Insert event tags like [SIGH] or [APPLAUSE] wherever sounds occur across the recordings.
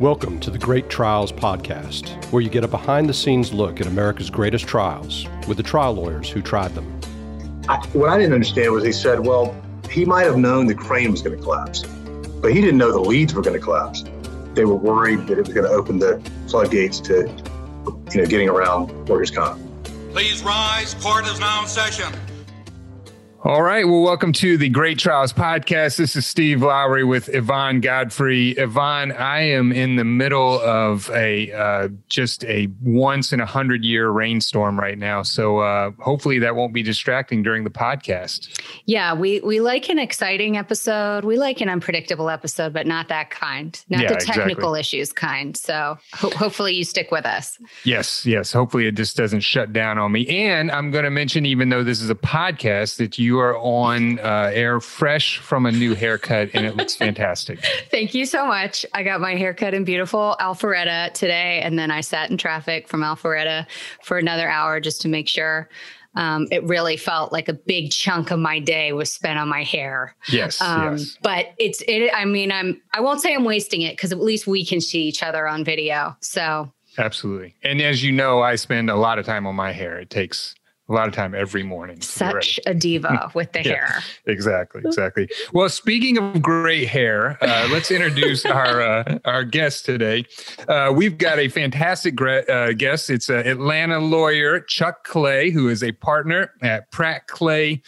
Welcome to the Great Trials Podcast, where you get a behind the scenes look at America's greatest trials with the trial lawyers who tried them. I, what I didn't understand was he said, well, he might have known the crane was going to collapse, but he didn't know the leads were going to collapse. They were worried that it was going to open the floodgates to, you know, getting around workers' comp. Please rise. Court is now in session. All right. Well, welcome to the Great Trials Podcast. This is Steve Lowry with Yvonne Godfrey. Yvonne, I am in the middle of a uh, just a once in a hundred year rainstorm right now. So uh, hopefully that won't be distracting during the podcast. Yeah, we we like an exciting episode. We like an unpredictable episode, but not that kind. Not Yeah, the technical exactly. issues kind. So ho- hopefully you stick with us. Yes, yes. Hopefully it just doesn't shut down on me. And I'm going to mention, even though this is a podcast, that you are on uh, air fresh from a new haircut and it looks fantastic. [LAUGHS] Thank you so much. I got my haircut in beautiful Alpharetta today, and then I sat in traffic from Alpharetta for another hour just to make sure. Um, it really felt like a big chunk of my day was spent on my hair. Yes, Um, yes. But it's it. I mean, I'm. I won't say I'm wasting it because at least we can see each other on video. So Absolutely. And as you know, I spend a lot of time on my hair. It takes a lot of time every morning. to get ready. such a diva [LAUGHS] with the Yeah. hair. Exactly, exactly. Well, speaking of great hair, uh, let's introduce [LAUGHS] our uh, our guest today. Uh, we've got a fantastic gra- uh, guest. It's uh, Atlanta lawyer Chuck Clay, who is a partner at Pratt Clay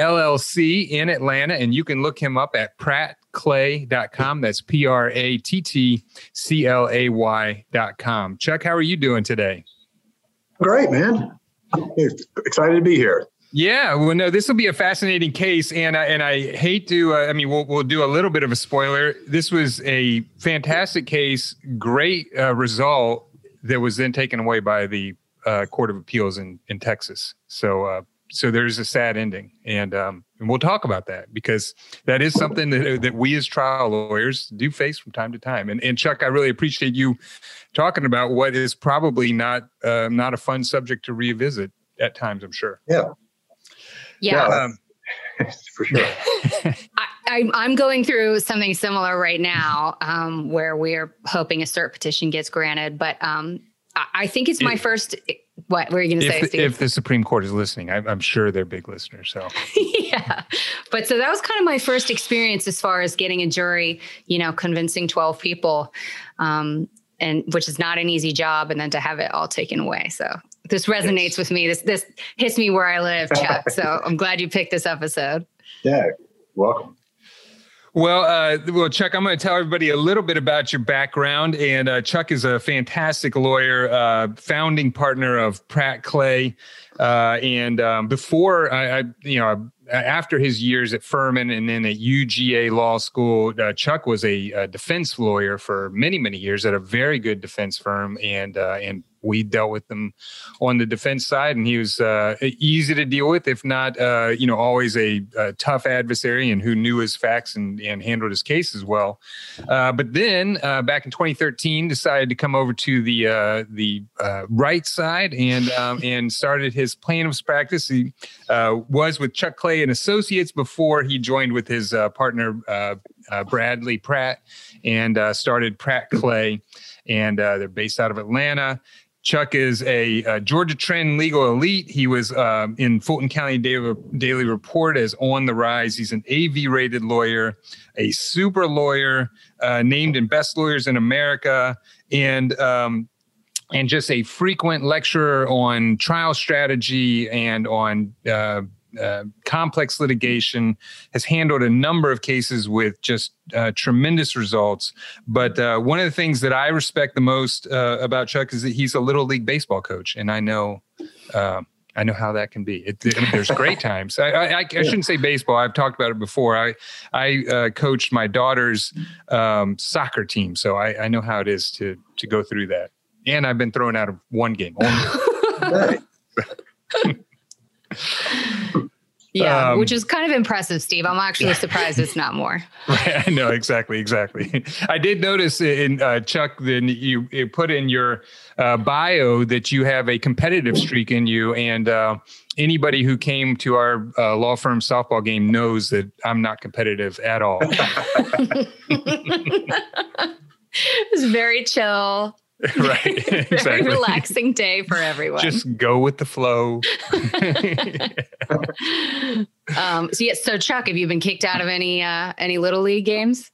LLC in Atlanta, and you can look him up at prattclay.com. That's P R A T T C L A Y.com. Chuck, how are you doing today? Great, man. Excited to be here. Yeah, well, no, this will be a fascinating case, and I and I hate to. Uh, I mean, we'll we'll do a little bit of a spoiler. This was a fantastic case, great uh, result that was then taken away by the uh, Court of Appeals in in Texas. So uh, so there's a sad ending, and um, and we'll talk about that because that is something that that we as trial lawyers do face from time to time. And and Chuck, I really appreciate you talking about what is probably not uh, not a fun subject to revisit at times. I'm sure. Yeah, Yeah. Yeah. Um, [LAUGHS] for sure. [LAUGHS] I, I'm, I'm going through something similar right now um, where we're hoping a cert petition gets granted. But um, I, I think it's my If- first. What were you going to say, if, Steve? if the Supreme Court is listening, I'm, I'm sure they're big listeners. So [LAUGHS] yeah. But so that was kind of my first experience as far as getting a jury, you know, convincing 12 people, um, and which is not an easy job. And then to have it all taken away. So this resonates Yes. with me. This, this hits me where I live, Chuck. so [LAUGHS] I'm glad you picked this episode. Yeah, welcome. Well, uh, well, Chuck, I'm going to tell everybody a little bit about your background. And uh, Chuck is a fantastic lawyer, uh, founding partner of Pratt Clay. Uh, and um, before I, I, you know, after his years at Furman and then at UGA Law School, uh, Chuck was a, uh defense lawyer for many, many years at a very good defense firm, and uh, and we dealt with them on the defense side, and he was uh, easy to deal with, if not, uh, you know, always a, a tough adversary and who knew his facts and, and handled his cases well. Uh, but then, uh, back in 2013, decided to come over to the uh, the uh, right side and um, and started his plaintiff's practice. He was with Chuck Clay and Associates before he joined with his partner uh, Bradley Pratt and uh, started Pratt Clay, and uh, they're based out of Atlanta. Chuck is a, uh Georgia Trend legal elite. He was um, in Fulton County Daily, Daily Report as on the rise. He's an AV rated lawyer, a super lawyer, uh, named in Best Lawyers in America, and um, and just a frequent lecturer on trial strategy and on uh, uh, complex litigation. Has handled a number of cases with just uh, tremendous results. But uh, one of the things that I respect the most uh, about Chuck is that he's a little league baseball coach, and I know. Uh, I know how that can be. It, I mean, there's great times. I, I, I shouldn't say baseball. I've talked about it before. I I uh, coached my daughter's um, soccer team, so I, I know how it is to to go through that. And I've been thrown out of one game. [LAUGHS] [LAUGHS] Yeah, Um, which is kind of impressive, Steve. I'm actually surprised it's not more. [LAUGHS] Right, I know exactly, exactly. [LAUGHS] I did notice in uh, Chuck, then you, you put in your uh, bio that you have a competitive streak in you, and uh, anybody who came to our uh, law firm softball game knows that I'm not competitive at all. [LAUGHS] was very chill. Right. [LAUGHS] [LAUGHS] Very exactly. relaxing day for everyone. Just go with the flow. [LAUGHS] um, so yes, so Chuck, have you been kicked out of any uh, any little league games?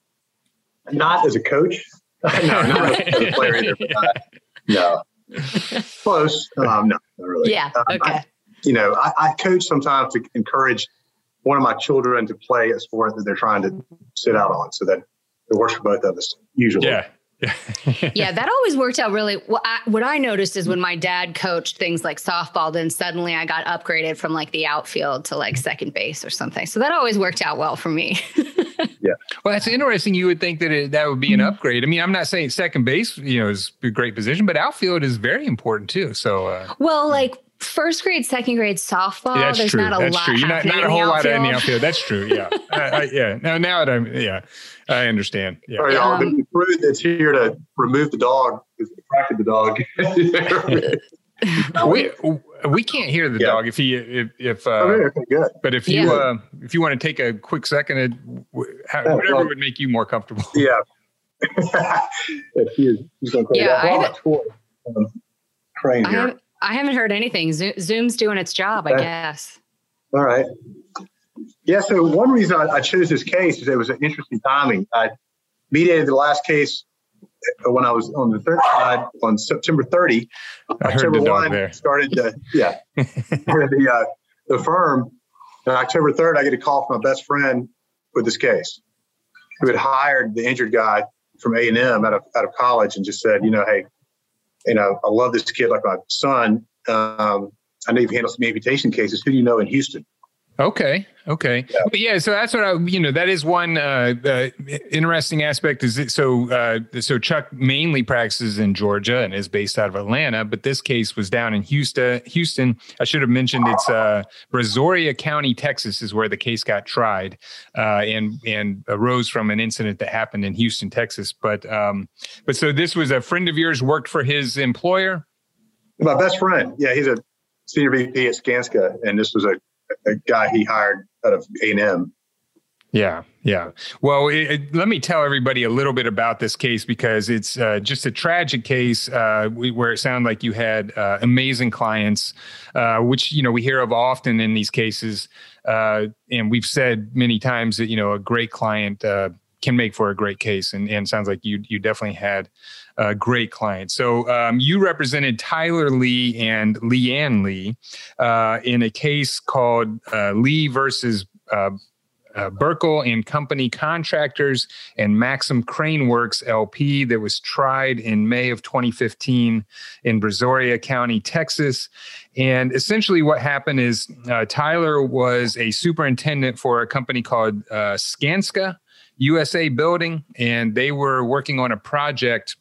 Not as a coach. no, not as a player either. But, uh, no. Close. Um, no, not really. Yeah. Um, I- Okay. you know, I, I coach sometimes to encourage one of my children to play a sport that they're trying to sit out on so that it works for both of us, usually. yeah. [LAUGHS] Yeah. that always worked out really. What I, what I noticed is when my dad coached things like softball, then suddenly I got upgraded from like the outfield to like second base or something. So that always worked out well for me. [LAUGHS] Yeah. Well, that's interesting. You would think that it, that would be an upgrade. I mean, I'm not saying second base, you know, is a great position, but outfield is very important too. So uh, well, like first grade, second grade softball, that's there's true. not a that's lot true. You're not, not a whole the lot in the outfield. outfield. That's true. Yeah. [LAUGHS] I, I, yeah. Now, now that I'm, yeah, I understand. Yeah. Or, y'all, Um, the crew that's here to remove the dog is attracted the dog. [LAUGHS] We, we can't hear the Yeah. dog if he, if, if uh, okay, good. but if you, Yeah. uh, if you want to take a quick second, it, how, Oh, whatever well- would make you more comfortable. [LAUGHS] Yeah. if he is, he's going to Yeah, I well, haven't- tour, um, crane I here. haven't, I haven't heard anything. Zoom's doing its job, I guess. All right. Yeah. So one reason I, I chose this case is it was an interesting timing. I mediated the last case uh, when I was on the third side on September 30. I heard October the dog 1 there. started the yeah [LAUGHS] started the uh, the firm. And October 3rd, I get a call from my best friend with this case, who had hired the injured guy from A and M out of out of college, and just said, you know, hey, know, I love this kid like my son. Um, I know you've handled some amputation cases. Who do you know in Houston? Okay. Okay. Yeah. But yeah. So that's what I, you know, that is one uh, uh, interesting aspect. Is it so? Uh, so Chuck mainly practices in Georgia and is based out of Atlanta, but this case was down in Houston. Houston. I should have mentioned it's uh, Brazoria County, Texas, is where the case got tried, uh, and and arose from an incident that happened in Houston, Texas. But um, but so this was a friend of yours worked for his employer. My best friend. Yeah, he's a senior VP at Skanska, and this was a, a guy he hired out of A and M. Yeah, yeah. Well, it, it- let me tell everybody a little bit about this case because it's uh, just a tragic case uh, where it sounded like you had uh, amazing clients, uh, which you know we hear of often in these cases, uh, and we've said many times that you know a great client uh, can make for a great case, and, and sounds like you you definitely had a great client. So um, you represented Tyler Lee and Leanne Lee uh, in a case called uh, Lee versus. Uh, uh, Berkel and Company Contractors and Maxim Crane Works LP that was tried in May of 2015 in Brazoria County, Texas. And essentially, what happened is uh, Tyler was a superintendent for a company called Skanska USA Building, and they were working on a project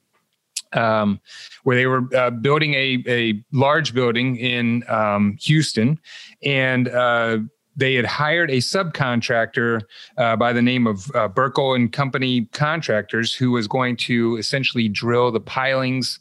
um, where they were uh, building a, a large building in um, Houston. And uh, they had hired a subcontractor uh, by the name of uh, Berkel and Company Contractors, who was going to essentially drill the pilings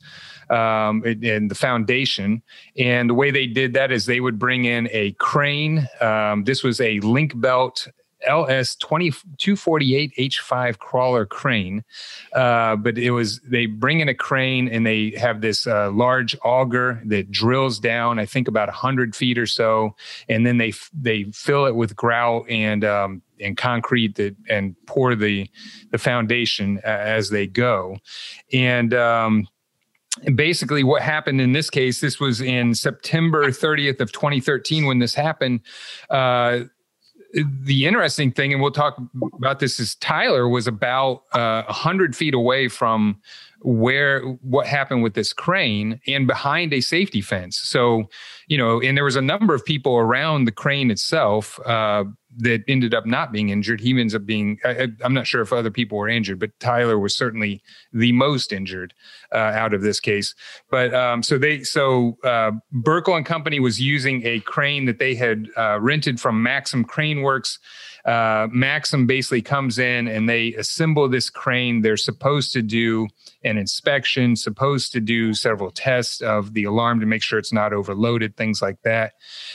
um, and, and the foundation. And the way they did that is they would bring in a crane. Um, this was a link belt LS 2248 H5 crawler crane. Uh, but it was, they bring in a crane and they have this uh, large auger that drills down, I think about 100 feet or so. And then they, they fill it with grout and, um, and concrete that, and pour the, the foundation a- as they go. And, um, basically what happened in this case this was in september 30th of 2013 when this happened uh, the interesting thing and we'll talk about this is tyler was about uh, 100 feet away from where what happened with this crane and behind a safety fence. So you know and there was a number of people around the crane itself uh, that ended up not being injured he ends up being I, i'm not sure if other people were injured but tyler was certainly the most injured uh, out of this case but um, so they so uh, Berkel and Company was using a crane that they had uh, rented from Maxim Crane Works. Uh, Maxim basically comes in and they assemble this crane. They're supposed to do an inspection, supposed to do several tests of the alarm to make sure it's not overloaded, things like that.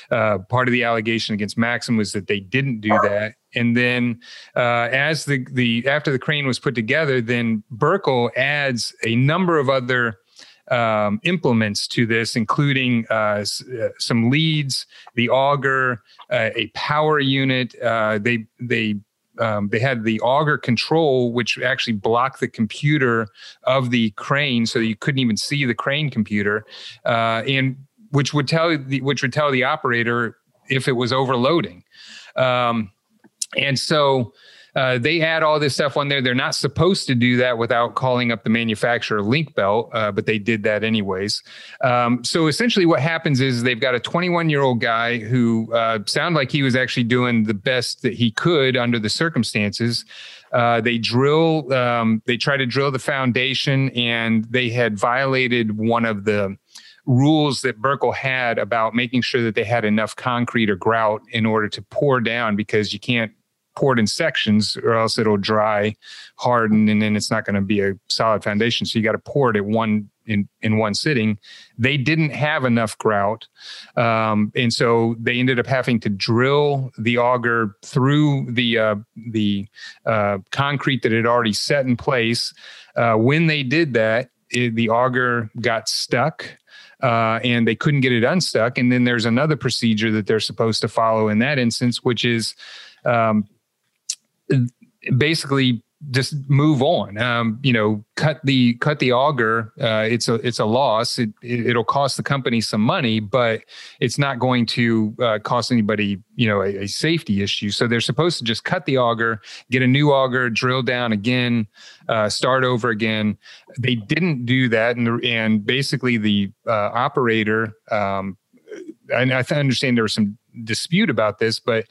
Uh, part of the allegation against Maxim was that they didn't do that. And then, uh, as the the after the crane was put together, then Berkel adds a number of other um, implements to this, including uh, s- uh, some leads, the auger, uh, a power unit. Uh, they they um, they had the auger control, which actually blocked the computer of the crane, so you couldn't even see the crane computer, uh, and which would tell the which would tell the operator if it was overloading. Um, and so uh, they add all this stuff on there. They're not supposed to do that without calling up the manufacturer Linkbelt, uh, but they did that anyways. Um, so essentially, what happens is they've got a 21 year old guy who uh, sounded like he was actually doing the best that he could under the circumstances. Uh, they drill, um, they try to drill the foundation, and they had violated one of the rules that Berkel had about making sure that they had enough concrete or grout in order to pour down because you can't pour it in sections or else it'll dry, harden, and then it's not going to be a solid foundation. So you got to pour it at one in in one sitting. They didn't have enough grout, um, and so they ended up having to drill the auger through the uh, the uh, concrete that had already set in place. Uh, when they did that, it, the auger got stuck uh, and they couldn't get it unstuck. And then there's another procedure that they're supposed to follow in that instance, which is um, basically just move on. Um, you know, cut the cut the auger. Uh, it's a it's a loss. It, it will cost the company some money, but it's not going to uh, cost anybody you know a, a, safety issue. So they're supposed to just cut the auger, get a new auger, drill down again, uh, start over again. They didn't do that, and and basically the uh, operator. Um, and I understand there was some dispute about this, but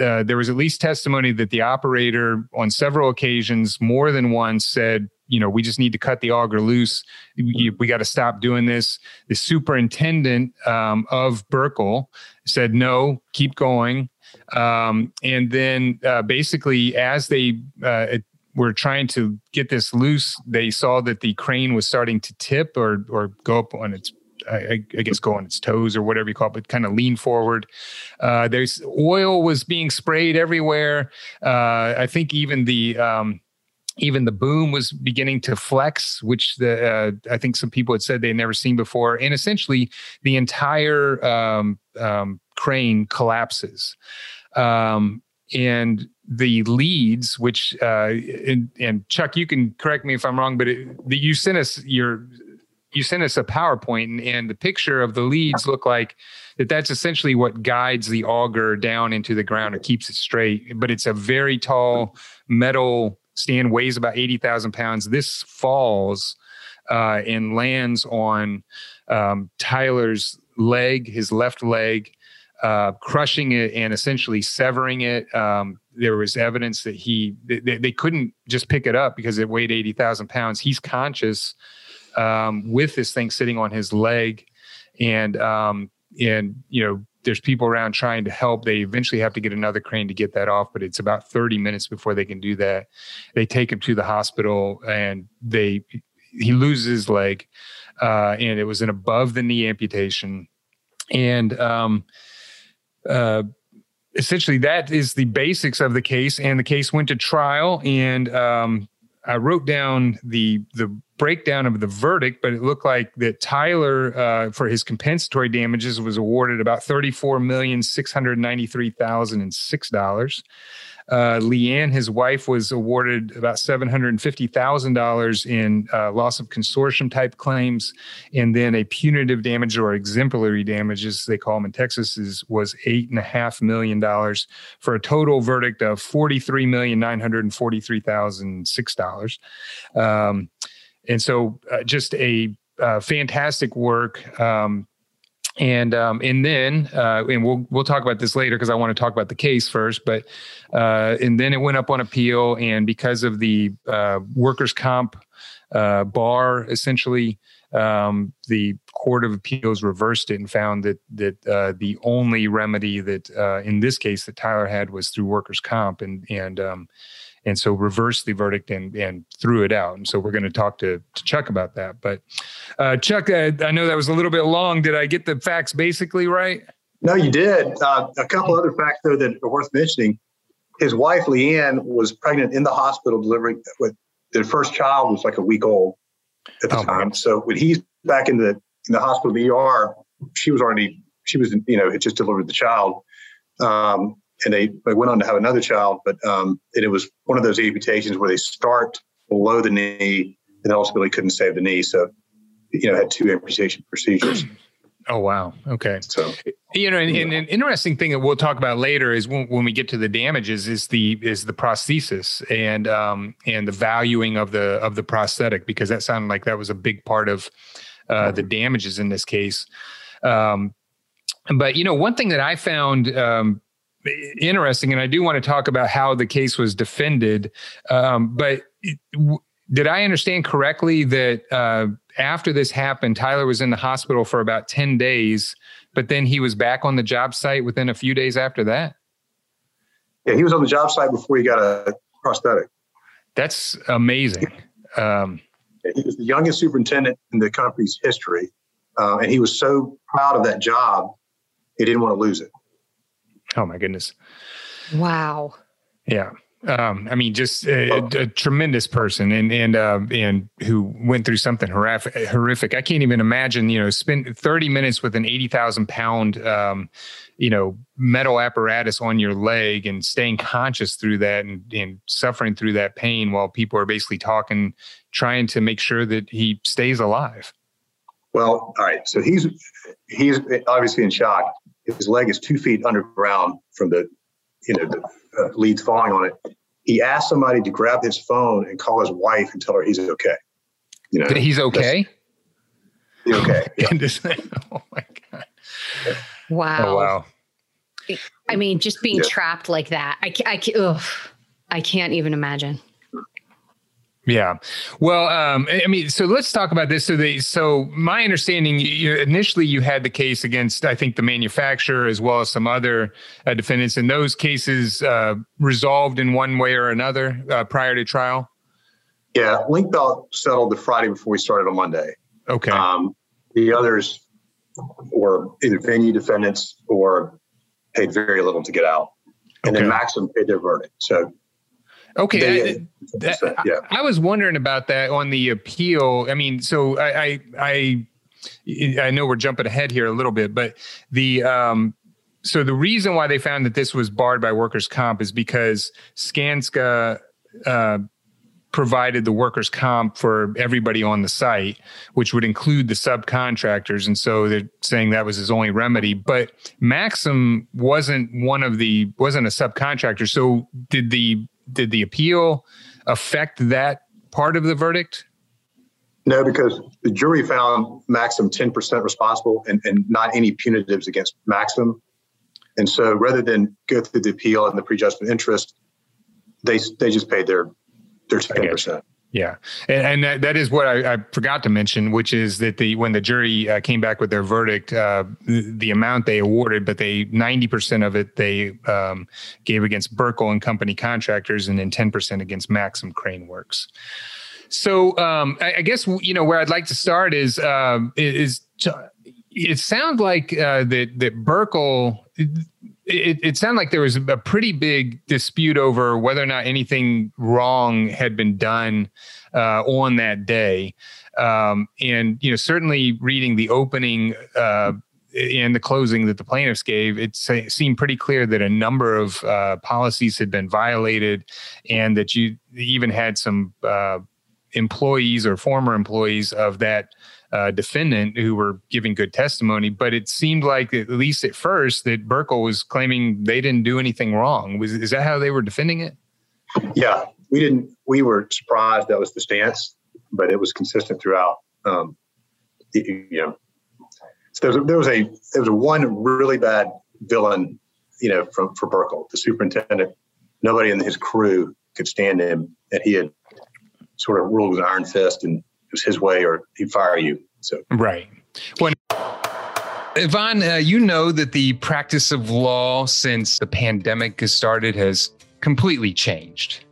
uh, there was at least testimony that the operator on several occasions, more than once, said, you know, we just need to cut the auger loose. We, we got to stop doing this. The superintendent um, of Berkel said, no, keep going. Um, and then uh, basically, as they uh, were trying to get this loose, they saw that the crane was starting to tip or or go up on its I, I, guess go on its toes or whatever you call it, but kind of lean forward. Uh, there's oil was being sprayed everywhere. Uh, I think even the um, even the boom was beginning to flex, which the uh, I think some people had said they'd never seen before, and essentially the entire um, um, crane collapses. Um, and the leads, which uh, and, and, Chuck, you can correct me if I'm wrong, but it, the, you sent us your you sent us a PowerPoint and, and the picture of the leads look like that that's essentially what guides the auger down into the ground and keeps it straight. But it's a very tall metal stand, weighs about 80,000 pounds. This falls uh, and lands on um, Tyler's leg, his left leg, uh, crushing it and essentially severing it. Um, there was evidence that he they, they couldn't just pick it up because it weighed 80,000 pounds. He's conscious um, with this thing sitting on his leg, and um, and you know there's people around trying to help. They eventually have to get another crane to get that off, but it's about 30 minutes before they can do that. They take him to the hospital, and they he loses his leg, uh, and it was an above the knee amputation, and um, uh, essentially that is the basics of the case. And the case went to trial, and um, I wrote down the the breakdown of the verdict, but it looked like that Tyler, uh, for his compensatory damages, was awarded about thirty-four million six hundred ninety-three thousand and six dollars. Uh, Leanne, his wife, was awarded about seven hundred fifty thousand dollars in uh, loss of consortium type claims, and then a punitive damage or exemplary damages they call them in Texas is was eight and a half million dollars for a total verdict of forty-three million nine hundred forty-three thousand six dollars. Um, and so uh, just a uh, fantastic work. Um, and um, and then uh, and we'll we'll talk about this later because I want to talk about the case first. But uh, and then it went up on appeal, and because of the uh, workers' comp uh, bar, essentially, um, the Court of Appeals reversed it and found that that uh, the only remedy that uh, in this case that Tyler had was through workers' comp, and and um, and so reversed the verdict and and threw it out. And so we're going to talk to, to Chuck about that. But uh, Chuck, I, I, know that was a little bit long. Did I get the facts basically right? No, you did. Uh, a couple other facts though that are worth mentioning. His wife Leanne was pregnant in the hospital, delivering with their first child was like a week old at the oh, time. Man. So when he's back in the in the hospital the ER, she was already she was you know had just delivered the child. Um, and they, they went on to have another child, but um, and it was one of those amputations where they start below the knee and ultimately couldn't save the knee. So, you know, had two amputation procedures. Oh wow. Okay. So you know, and, and, an interesting thing that we'll talk about later is when, when we get to the damages is the is the prosthesis and um and the valuing of the of the prosthetic because that sounded like that was a big part of uh, the damages in this case. Um, but you know, one thing that I found um, interesting, and I do want to talk about how the case was defended. Um, but did I understand correctly that uh, after this happened, Tyler was in the hospital for about 10 days, but then he was back on the job site within a few days after that? Yeah, he was on the job site before he got a prosthetic. That's amazing. Um, he was the youngest superintendent in the company's history, uh, and he was so proud of that job, he didn't want to lose it. Oh my goodness. Wow. Yeah. Um, I mean, just a, a, tremendous person, and and uh, and who went through something horrific. Horrific. I can't even imagine. You know, spend thirty minutes with an eighty thousand pound, um, you know, metal apparatus on your leg, and staying conscious through that, and, and suffering through that pain while people are basically talking, trying to make sure that he stays alive. Well, all right. So he's he's obviously in shock his leg is two feet underground from the, you know, the uh, leads falling on it. He asked somebody to grab his phone and call his wife and tell her he's okay. You know, he's okay. He's okay. [LAUGHS] Yeah. [LAUGHS] oh my god! Wow. Oh, wow. I mean, just being yeah. trapped like that, I, I, ugh, I can't even imagine. Yeah. Well, um, I mean, so let's talk about this. So, they, so my understanding, you, initially, you had the case against, I think, the manufacturer as well as some other uh, defendants, and those cases uh, resolved in one way or another uh, prior to trial. Yeah, Link-Belt settled the Friday before we started on Monday. Okay. Um, the others were either venue defendants or paid very little to get out, and okay. then Maxim paid their verdict. So Okay, they, I, that, yeah. I, was wondering about that on the appeal. I mean, so I, I, I, I know we're jumping ahead here a little bit, but the um, so the reason why they found that this was barred by workers' comp is because Skanska uh, provided the workers' comp for everybody on the site, which would include the subcontractors, and so they're saying that was his only remedy. But Maxim wasn't one of the wasn't a subcontractor. So did the did the appeal affect that part of the verdict? No, because the jury found Maxim 10% responsible and, and not any punitives against Maxim. And so rather than go through the appeal and the prejudgment interest, they they just paid their their 10%. Yeah, and, and that, that is what I, I, forgot to mention, which is that the when the jury uh, came back with their verdict, uh, the, the, amount they awarded, but they ninety percent of it they um, gave against Berkel and Company contractors, and then ten percent against Maxim Crane Works. So um, I, I, guess you know where I'd like to start is uh, is it sounds like uh, that that Berkel it, it sounded like there was a pretty big dispute over whether or not anything wrong had been done uh, on that day. Um, and, you know, certainly reading the opening uh, and the closing that the plaintiffs gave, it seemed pretty clear that a number of uh, policies had been violated and that you even had some uh, employees or former employees of that uh, defendant who were giving good testimony, but it seemed like at least at first that Berkel was claiming they didn't do anything wrong. Was is that how they were defending it? Yeah, we didn't. We were surprised that was the stance, but it was consistent throughout. Um, you know, So there was, there was a there was a one really bad villain, you know, from for Berkel, the superintendent. Nobody in his crew could stand him, and he had sort of ruled with an iron fist, and it was his way or he'd fire you. So right. When Yvonne, uh, you know that the practice of law since the pandemic has started has completely changed.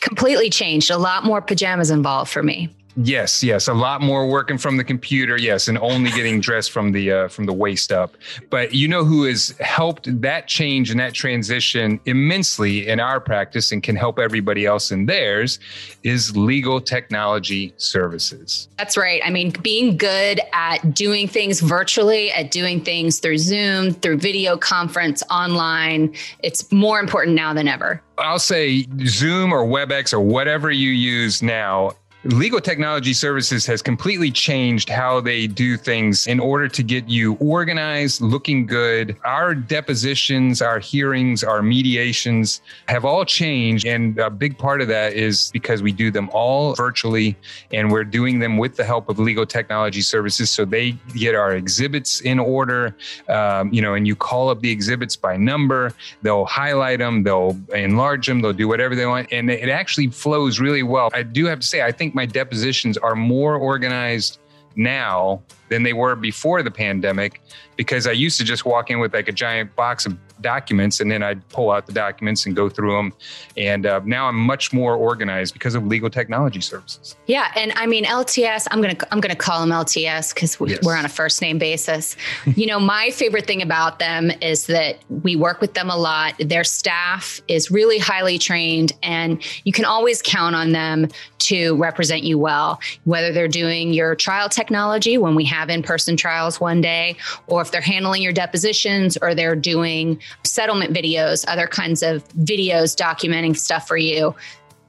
Completely changed. A lot more pajamas involved for me. Yes, yes, a lot more working from the computer. Yes, and only getting [LAUGHS] dressed from the uh, from the waist up. But you know who has helped that change and that transition immensely in our practice and can help everybody else in theirs is Legal Technology Services. That's right. I mean, being good at doing things virtually, at doing things through Zoom, through video conference, online, it's more important now than ever. I'll say Zoom or WebEx or whatever you use now Legal Technology Services has completely changed how they do things in order to get you organized, looking good. Our depositions, our hearings, our mediations have all changed. And a big part of that is because we do them all virtually and we're doing them with the help of Legal Technology Services. So they get our exhibits in order, um, you know, and you call up the exhibits by number, they'll highlight them, they'll enlarge them, they'll do whatever they want. And it actually flows really well. I do have to say, I think think my depositions are more organized now than they were before the pandemic because I used to just walk in with like a giant box of documents and then I'd pull out the documents and go through them. And uh, now I'm much more organized because of legal technology services. Yeah, and I mean LTS. I'm gonna I'm gonna call them LTS because we, yes. we're on a first name basis. you know, my favorite thing about them is that we work with them a lot. Their staff is really highly trained, and you can always count on them to represent you well. Whether they're doing your trial technology when we have in person trials one day, or if they're handling your depositions, or they're doing settlement videos, other kinds of videos documenting stuff for you,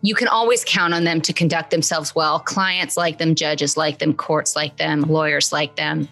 you can always count on them to conduct themselves well. Clients like them, judges like them, courts like them, lawyers like them.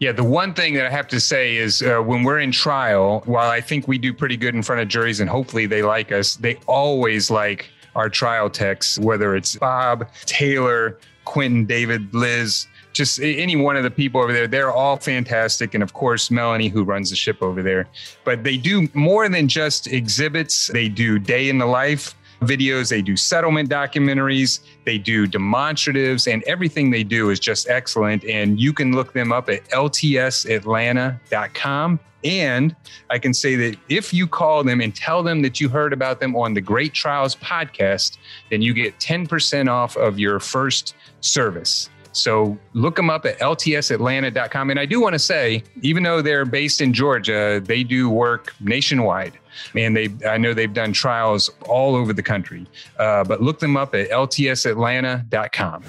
Yeah, the one thing that I have to say is uh, when we're in trial, while I think we do pretty good in front of juries and hopefully they like us, they always like our trial techs, whether it's Bob, Taylor, Quentin, David, Liz, just any one of the people over there, they're all fantastic. And of course, Melanie, who runs the ship over there. But they do more than just exhibits, they do day in the life videos, they do settlement documentaries, they do demonstratives, and everything they do is just excellent. And you can look them up at ltsatlanta.com. And I can say that if you call them and tell them that you heard about them on the Great Trials podcast, then you get 10% off of your first service. So look them up at ltsatlanta.com. And I do want to say, even though they're based in Georgia, they do work nationwide. And they, I know they've done trials all over the country. Uh, but look them up at ltsatlanta.com.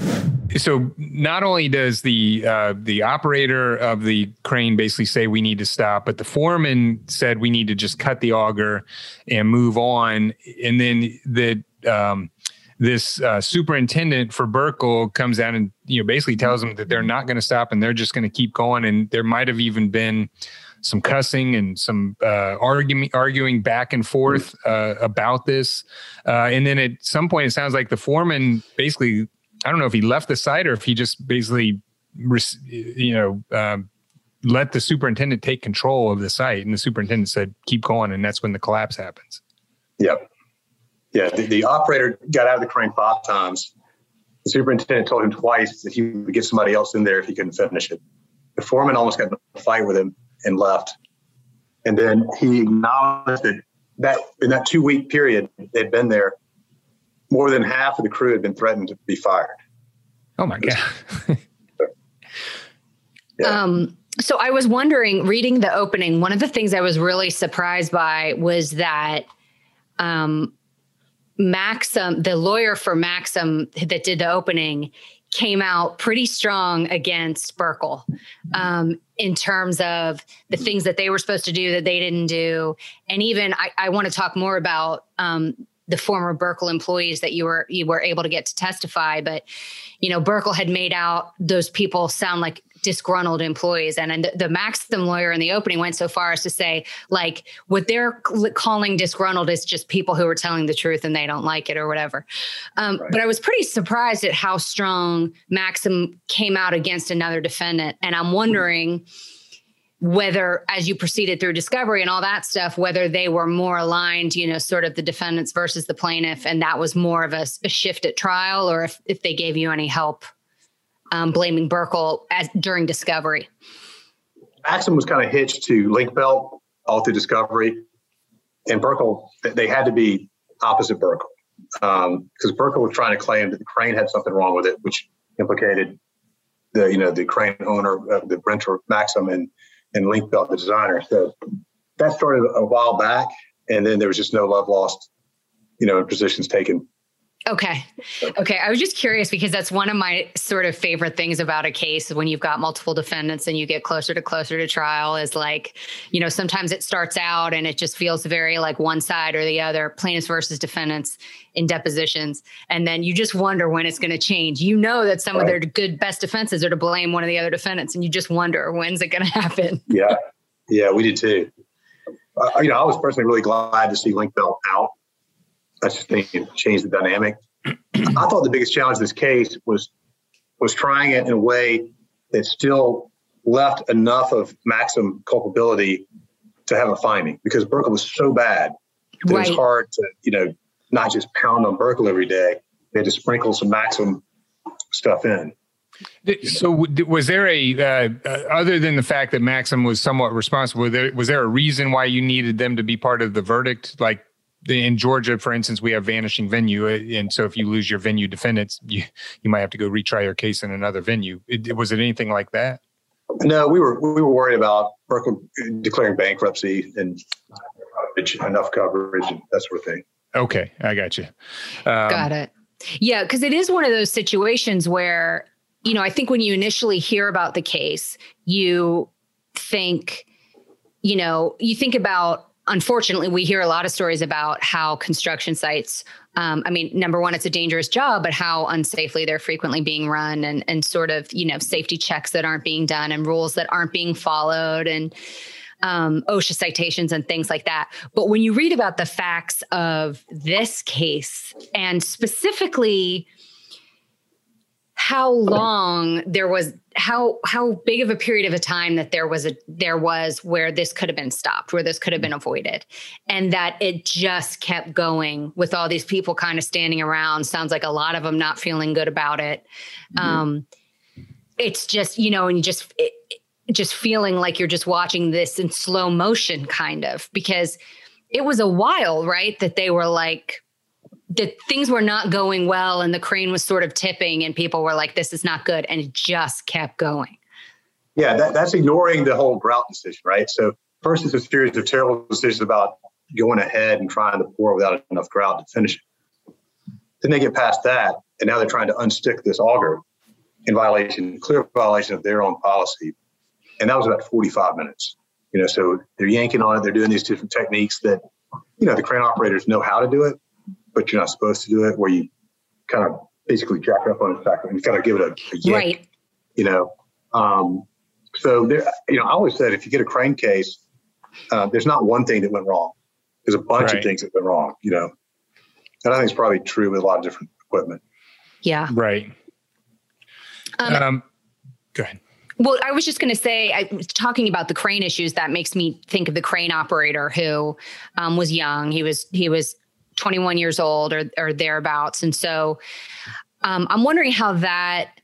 So not only does the uh, the operator of the crane basically say we need to stop, but the foreman said we need to just cut the auger and move on. And then the um, this uh, superintendent for Berkel comes out and you know basically tells them that they're not going to stop and they're just going to keep going. And there might have even been some cussing and some uh, arguing arguing back and forth uh, about this. Uh, and then at some point, it sounds like the foreman basically I don't know if he left the site or if he just basically you know. Um, let the superintendent take control of the site, and the superintendent said, "Keep going," and that's when the collapse happens. Yep. Yeah, the, the operator got out of the crane five times. The superintendent told him twice that he would get somebody else in there if he couldn't finish it. The foreman almost got in a fight with him and left. And then he acknowledged that, that in that two week period they'd been there, more than half of the crew had been threatened to be fired. Oh my God. [LAUGHS] yeah. Um, so I was wondering, reading the opening, one of the things I was really surprised by was that um, Maxim, the lawyer for Maxim that did the opening, came out pretty strong against Berkel um, in terms of the things that they were supposed to do that they didn't do. And even I, I want to talk more about um, the former Berkel employees that you were you were able to get to testify, but you know Berkel had made out those people sound like disgruntled employees, and, and the Maxim lawyer in the opening went so far as to say like what they're calling disgruntled is just people who are telling the truth and they don't like it or whatever. Um, right. But I was pretty surprised at how strong Maxim came out against another defendant, and I'm wondering. Mm-hmm whether as you proceeded through discovery and all that stuff whether they were more aligned you know sort of the defendants versus the plaintiff and that was more of a, a shift at trial or if, if they gave you any help um, blaming berkel as during discovery. Maxim was kind of hitched to link belt all through discovery and berkel they had to be opposite berkel because um, berkel was trying to claim that the crane had something wrong with it which implicated the you know the crane owner uh, the renter maxim and and Link Belt, the designer. So that started a while back, and then there was just no love lost, you know, positions taken Okay. Okay. I was just curious because that's one of my sort of favorite things about a case when you've got multiple defendants and you get closer to closer to trial is like, you know, sometimes it starts out and it just feels very like one side or the other, plaintiffs versus defendants in depositions. And then you just wonder when it's going to change. You know that some right. of their good best defenses are to blame one of the other defendants and you just wonder when's it going [LAUGHS] to happen. Yeah. Yeah. We did too. Uh, you know, I was personally really glad to see Link Belt out I just think it changed the dynamic. [CLEARS THROAT] I thought the biggest challenge in this case was was trying it in a way that still left enough of Maxim culpability to have a finding because Berkel was so bad that right. it was hard to, you know, not just pound on Berkel every day. They had to sprinkle some Maxim stuff in. So, was there a uh, uh, other than the fact that Maxim was somewhat responsible? Was there, was there a reason why you needed them to be part of the verdict? Like, in Georgia, for instance, we have vanishing venue, uh, and so if you lose your venue defendants, you you might have to go retry your case in another venue. It, was it anything like that? No, we were we were worried about declaring bankruptcy and enough coverage and that sort of thing. Okay, I got you. Um, got it. Yeah, because it is one of those situations where you know I think when you initially hear about the case, you think, you know, you think about unfortunately, we hear a lot of stories about how construction sites. Um, I mean, number one, it's a dangerous job, but how unsafely they're frequently being run, and and sort of you know safety checks that aren't being done, and rules that aren't being followed, and um, OSHA citations and things like that. But when you read about the facts of this case, and specifically how long there was how how big of a period of a time that there was a there was where this could have been stopped where this could have been avoided. And that it just kept going with all these people kind of standing around. Sounds like a lot of them not feeling good about it. Mm-hmm. um it's just you know and just it, just feeling like you're just watching this in slow motion kind of because it was a while right that they were like that things were not going well and the crane was sort of tipping and people were like this is not good. And it just kept going. Yeah that, that's ignoring the whole grout decision right? So first it's a series of terrible decisions about going ahead and trying to pour without enough grout to finish it. Then they get past that and now they're trying to unstick this auger in violation clear violation of their own policy. And that was about 45 minutes. You know so they're yanking on it. They're doing these different techniques that you know the crane operators know how to do it but you're not supposed to do it, where you kind of basically jack it up on the back and kind of give it a, a yank, right. you know. Um, so there, you know, I always said if you get a crane case, uh, there's not one thing that went wrong. There's a bunch right. of things that went wrong, you know. And I think it's probably true with a lot of different equipment. Yeah. Right. Um, um go ahead. Well, I was just going to say, I was talking about the crane issues. That makes me think of the crane operator who um, was young. He was he was 21 years old or, or thereabouts. And so um, I'm wondering how that,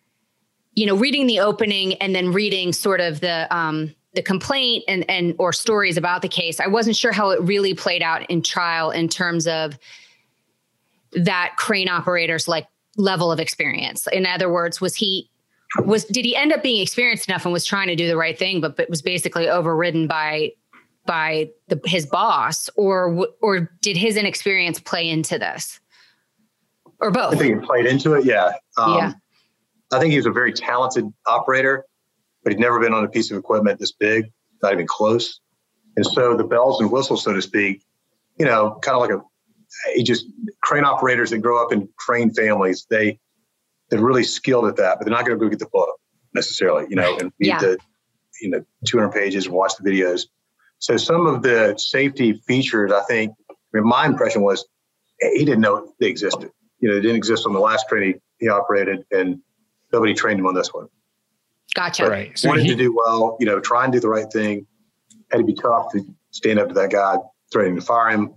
you know, reading the opening and then reading sort of the, um, the complaint and, and or stories about the case, I wasn't sure how it really played out in trial in terms of that crane operator's like level of experience. In other words, was he was did he end up being experienced enough and was trying to do the right thing, but but was basically overridden by by the, his boss, or or did his inexperience play into this, or both? I think it played into it. Yeah. Um, yeah. I think he was a very talented operator, but he'd never been on a piece of equipment this big, not even close. And so the bells and whistles, so to speak, you know, kind of like a he just crane operators that grow up in crane families, they they're really skilled at that, but they're not going to go get the book necessarily, you know, and read Yeah. the you know 200 pages and watch the videos. So some of the safety features, I think, I mean, my impression was he didn't know they existed. You know, they didn't exist on the last crane he, he operated, and nobody trained him on this one. Gotcha. Right. So Wanted he- to do well, you know, try and do the right thing. Had to be tough to stand up to that guy, threatening to fire him,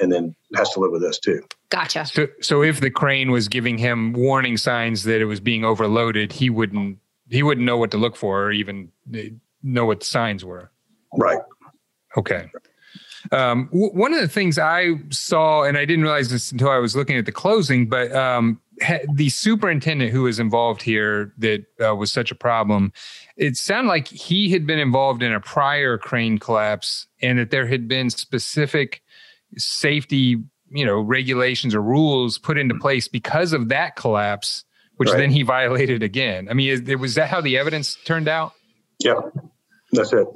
and then has to live with this too. Gotcha. So, so if the crane was giving him warning signs that it was being overloaded, he wouldn't he wouldn't know what to look for or even uh, know what the signs were. Right. Okay. Um, w- one of the things I saw, and I didn't realize this until I was looking at the closing, but um, ha- the superintendent who was involved here that uh, was such a problem, it sounded like he had been involved in a prior crane collapse and that there had been specific safety, you know, regulations or rules put into place because of that collapse, which Right. then he violated again. I mean, is, was that how the evidence turned out? Yeah, That's it.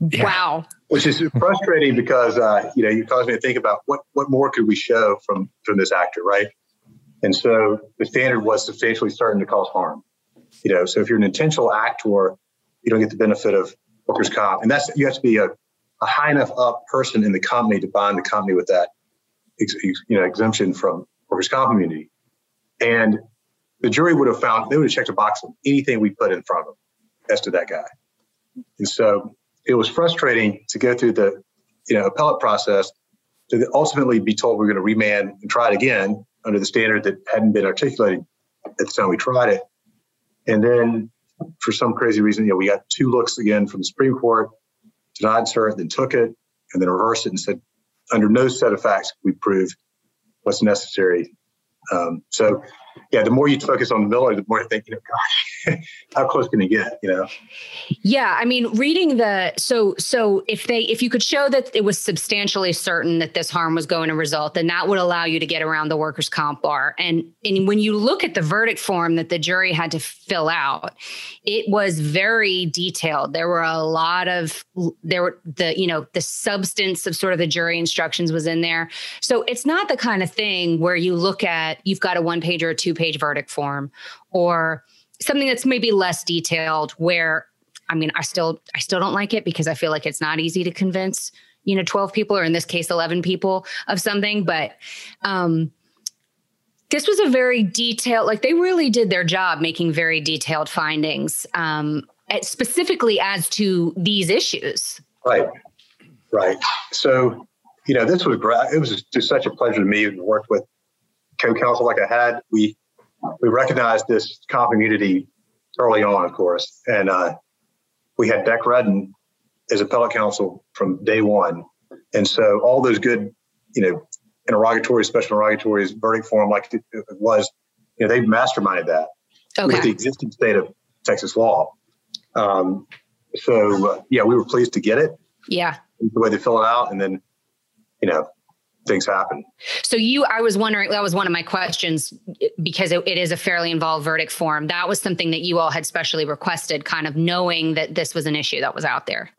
Yeah. Wow. Which is frustrating because uh, you know you cause me to think about what what more could we show from from this actor, right? And so the standard was substantially certain to cause harm. You know, so if you're an intentional actor, you don't get the benefit of workers' comp, and that's you have to be a, a high enough up person in the company to bind the company with that, ex, ex- you know, exemption from workers' comp immunity. And the jury would have found they would have checked a box on anything we put in front of them as to that guy. And so it was frustrating to go through the you know appellate process to ultimately be told we're going to remand and try it again under the standard that hadn't been articulated at the time we tried it. And then for some crazy reason, you know, we got two looks again from the Supreme Court, denied cert, then took it, and then reversed it and said, under no set of facts we prove what's necessary. Um, so, yeah, the more you focus on the Miller, the more you think, you know, gosh, [LAUGHS] how close can he get? You know, Yeah, I mean, reading the so so if they if you could show that it was substantially certain that this harm was going to result, then that would allow you to get around the workers' comp bar. And and when you look at the verdict form that the jury had to fill out, it was very detailed. There were a lot of there were the you know the substance of sort of the jury instructions was in there. So it's not the kind of thing where you look at you've got a one page or a two page verdict form or something that's maybe less detailed where I mean, I still I still don't like it because I feel like it's not easy to convince, you know, 12 people or in this case 11 people of something, but um this was a very detailed like they really did their job making very detailed findings um specifically as to these issues. Right. Right. So, you know, this was great. It was just such a pleasure to me to work with co-counsel like I had. We we recognized this comp immunity early on, of course, and uh, we had Beck Redden as appellate counsel from day one, and so all those good, you know, interrogatories, special interrogatories, verdict form, like it was, you know, they masterminded that with the existing state of Texas law. Um, so, uh, yeah, we were pleased to get it Yeah. the way they fill it out, and then you know things happen. So you, I was wondering, that was one of my questions because it, it is a fairly involved verdict form. That was something that you all had specially requested, kind of knowing that this was an issue that was out there.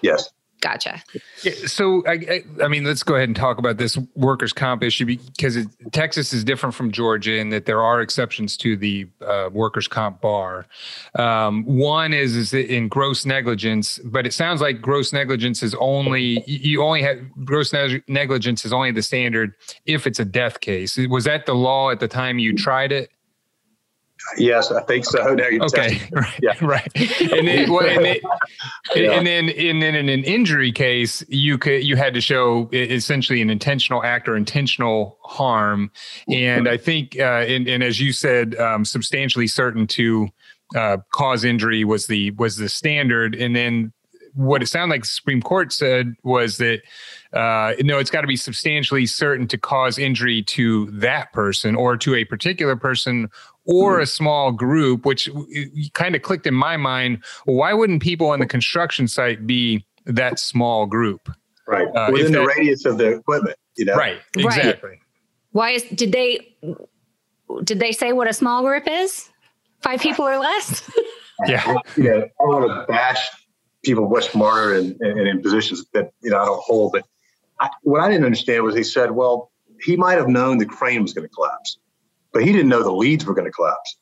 Yes. Gotcha. Yeah, so I, I, mean, let's go ahead and talk about this workers' comp issue because it, Texas is different from Georgia in that there are exceptions to the uh, workers' comp bar. Um, one is is in gross negligence, but it sounds like gross negligence is only you only have gross neg- negligence is only the standard if it's a death case. Was that the law at the time you tried it? Yes, I think so. Now you're Okay, right, Yeah. right. And then, well, and, then, [LAUGHS] Yeah. and then, and then in an injury case, you could you had to show essentially an intentional act or intentional harm, and I think, uh, and, and as you said, um, substantially certain to uh, cause injury was the was the standard, and then what it sounded like the Supreme Court said was that uh, no, it's got to be substantially certain to cause injury to that person or to a particular person or a small group, which kind of clicked in my mind. Why wouldn't people on the construction site be that small group? Right. Uh, Within the that- radius of the equipment, you know. Right, Right. exactly. Why is did they did they say what a small group is? Five people or less? [LAUGHS] Yeah. You know, I don't want to bash people much smarter and, and, and in positions that you know I don't hold, but I, what I didn't understand was he said, well, he might have known the crane was going to collapse, but he didn't know the leads were going to collapse.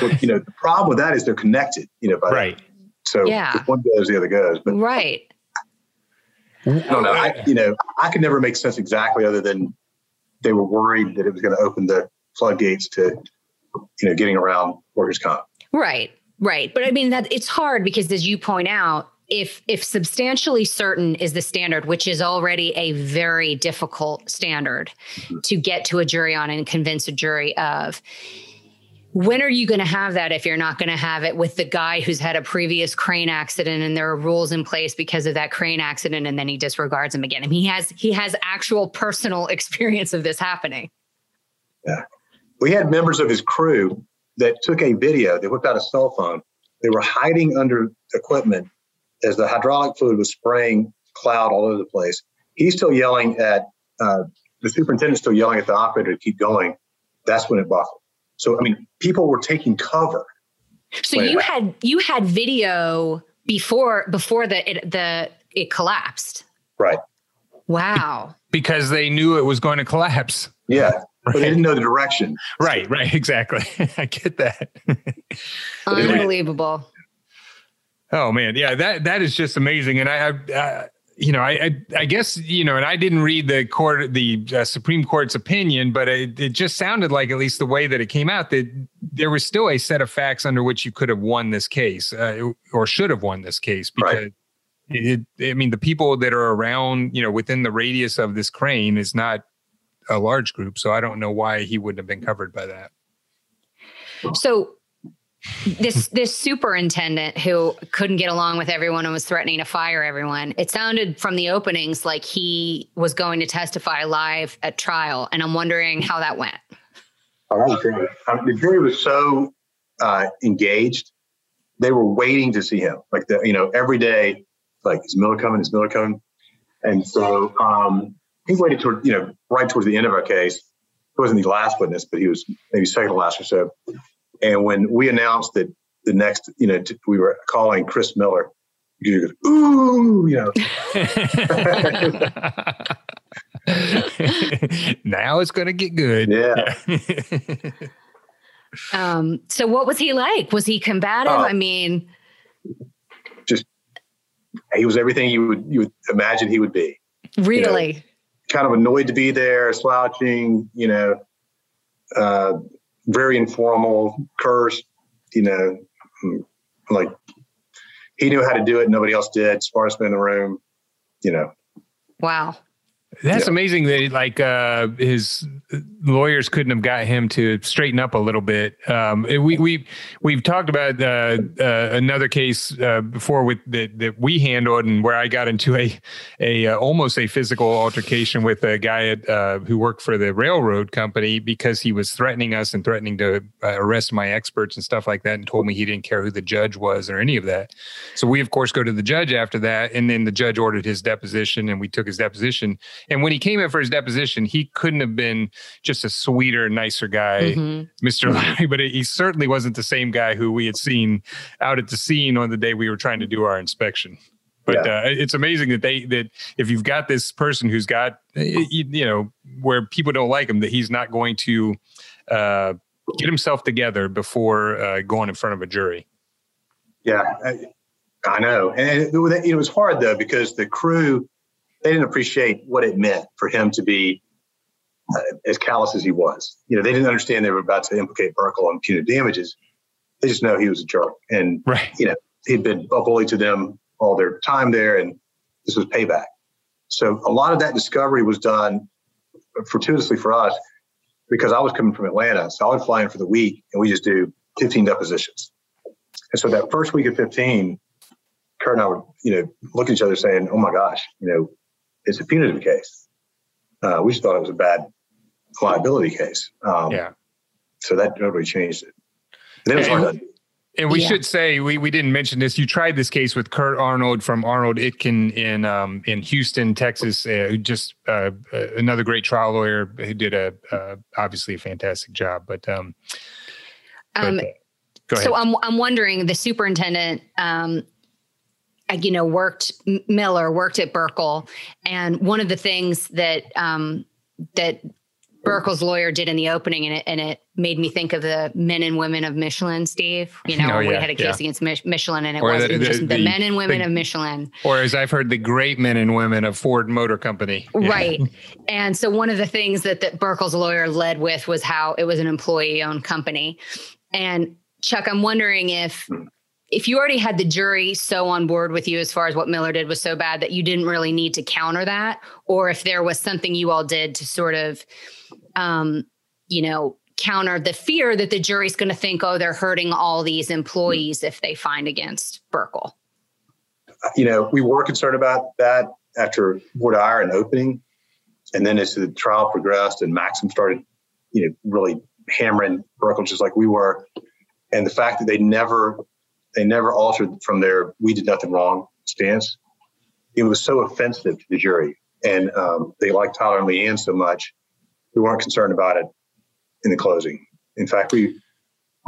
But, you know, the problem with that is they're connected, you know, by right. So Yeah. if one goes, the other goes. But Right. I don't know. I, you know, I could never make sense exactly other than they were worried that it was going to open the floodgates to, you know, getting around workers' comp. Right. Right. But I mean that it's hard because as you point out, if if substantially certain is the standard, which is already a very difficult standard mm-hmm. to get to a jury on and convince a jury of, when are you going to have that if you're not going to have it with the guy who's had a previous crane accident and there are rules in place because of that crane accident and then he disregards them again? I mean, he has he has actual personal [LAUGHS] experience of this happening. Yeah we had members of his crew that took a video. They whipped out a cell phone. They were hiding under equipment as the hydraulic fluid was spraying cloud all over the place. He's still yelling at uh, the superintendent's still yelling at the operator to keep going. That's when it buckled. So I mean, people were taking cover. So Wait. you had you had video before before the it, the it collapsed. Right. Wow. Because they knew it was going to collapse. Yeah. But they didn't know the direction. Right, right, exactly. [LAUGHS] I get that. Unbelievable. Oh man, yeah that that is just amazing, and I, I uh, you know, I, I I guess you know, and I didn't read the court, the uh, Supreme Court's opinion, but it, it just sounded like, at least the way that it came out, that there was still a set of facts under which you could have won this case, uh, or should have won this case, because. Right. It, I mean, the people that are around, you know, within the radius of this crane is not a large group. So I don't know why he wouldn't have been covered by that. So this this superintendent who couldn't get along with everyone and was threatening to fire everyone. It sounded from the openings like he was going to testify live at trial, and I'm wondering how that went. Oh, was great. Um, the jury was so uh, engaged; they were waiting to see him. Like the, you know, every day, like is Miller coming? Is Miller coming? And so um, he waited toward, you know, right towards the end of our case. He wasn't the last witness, but he was maybe second to last or so. And when we announced that the next, you know, t- we were calling Chris Miller, he goes, "Ooh," you know. [LAUGHS] now it's going to get good. Yeah. [LAUGHS] Um, so what was he like? Was he combative? Oh. I mean, just He was everything you would you would imagine he would be. really? kind of annoyed to be there, slouching, you know, uh, very informal, cursed, you know, like he knew how to do it. Nobody else did. Smartest man in the room, you know. Wow. That's Yeah. amazing that like uh, his lawyers couldn't have got him to straighten up a little bit. Um, we we we've talked about uh, uh, another case uh, before with that that we handled and where I got into a a uh, almost a physical altercation with a guy at, uh, who worked for the railroad company because he was threatening us and threatening to uh, arrest my experts and stuff like that and told me he didn't care who the judge was or any of that. So we of course go to the judge after that, and then the judge ordered his deposition, and we took his deposition. And when he came in for his deposition, he couldn't have been just a sweeter, nicer guy, Mhm. Mr. [LAUGHS] Larry, but he certainly wasn't the same guy who we had seen out at the scene on the day we were trying to do our inspection. But uh, it's amazing that they that if you've got this person who's got uh, you, you know where people don't like him, that he's not going to uh, get himself together before uh, going in front of a jury. Yeah, I, I know. And it, was- it was hard though because the crew they didn't appreciate what it meant for him to be uh, as callous as he was. You know, they didn't understand they were about to implicate Berkel on punitive damages. They just know he was a jerk, and Right. you know he'd been a bully to them all their time there, and this was payback. So a lot of that discovery was done fortuitously for us because I was coming from Atlanta, so I would fly in for the week, and we just do 15 depositions. And so that first week of 15, Kurt and I would, you know, look at each other saying, "Oh my gosh, you know, it's a punitive case." Uh, we just thought it was a bad liability case. Um, Yeah. So that totally changed it. And it was hard And we Yeah. should say we, we didn't mention this. You tried this case with Kurt Arnold from Arnold Itkin in um, in Houston, Texas. Uh, just uh, uh, another great trial lawyer who did a uh, obviously a fantastic job. But um, but, Um, uh, go ahead. So I'm I'm wondering the superintendent um, you know, worked Miller worked at Berkel, and one of the things that um, that Berkel's lawyer did in the opening, and it and it made me think of the men and women of Michelin. Steve, you know, [LAUGHS] Oh, we had a case yeah. against Michelin, and it Or wasn't the- the- just the, the- men and women of Michelin. Or as I've heard, the great men and women of Ford Motor Company. Yeah. Right. [LAUGHS] And so one of the things that, that Berkel's lawyer led with was how it was an employee owned company. And Chuck, I'm wondering if if you already had the jury so on board with you as far as what Miller did was so bad that you didn't really need to counter that, or if there was something you all did to sort of um, you know, counter the fear that the jury's going to think, oh, they're hurting all these employees if they find against Berkel. you know, we were concerned about that after Ward Iron opening. And then as the trial progressed and Maxim started, you know, really hammering Berkel just like we were. And the fact that they never they never altered from their we did nothing wrong stance, it was so offensive to the jury. And um, they liked Tyler and Leanne so much, we weren't concerned about it in the closing. In fact, we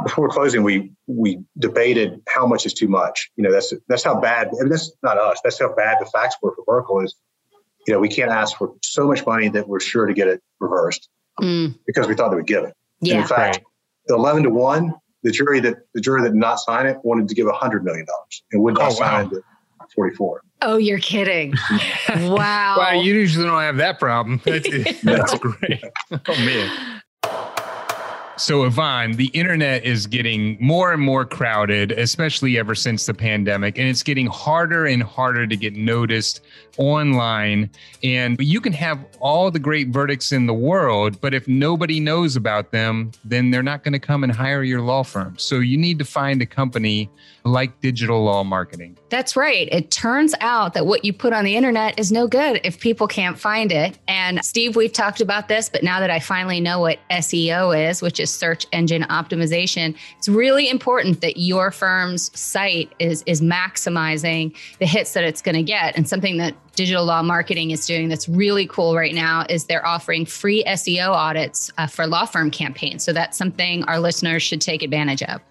before closing, we we debated how much is too much. You know, that's that's how bad. I mean, that's not us. That's how bad the facts were for Berkel. Is you know we can't ask for so much money that we're sure to get it reversed Mm, because we thought they would give it. And yeah. in fact, Right. the eleven to one, the jury that the jury that did not sign it wanted to give a hundred million dollars and would not Oh, wow. sign the forty four. Oh, you're kidding. [LAUGHS] wow. Wow, you usually don't have that problem. [LAUGHS] That's, that's great. [LAUGHS] Oh man. So, Yvonne, the internet is getting more and more crowded, especially ever since the pandemic, and it's getting harder and harder to get noticed online. And you can have all the great verdicts in the world, but if nobody knows about them, then they're not going to come and hire your law firm. So, you need to find a company like Digital Law Marketing. That's right. It turns out that what you put on the internet is no good if people can't find it. And Steve, we've talked about this, but now that I finally know what SEO is, which is search engine optimization, it's really important that your firm's site is is maximizing the hits that it's going to get. And something that digital law marketing is doing that's really cool right now is they're offering free SEO audits uh, for law firm campaigns. So that's something our listeners should take advantage of.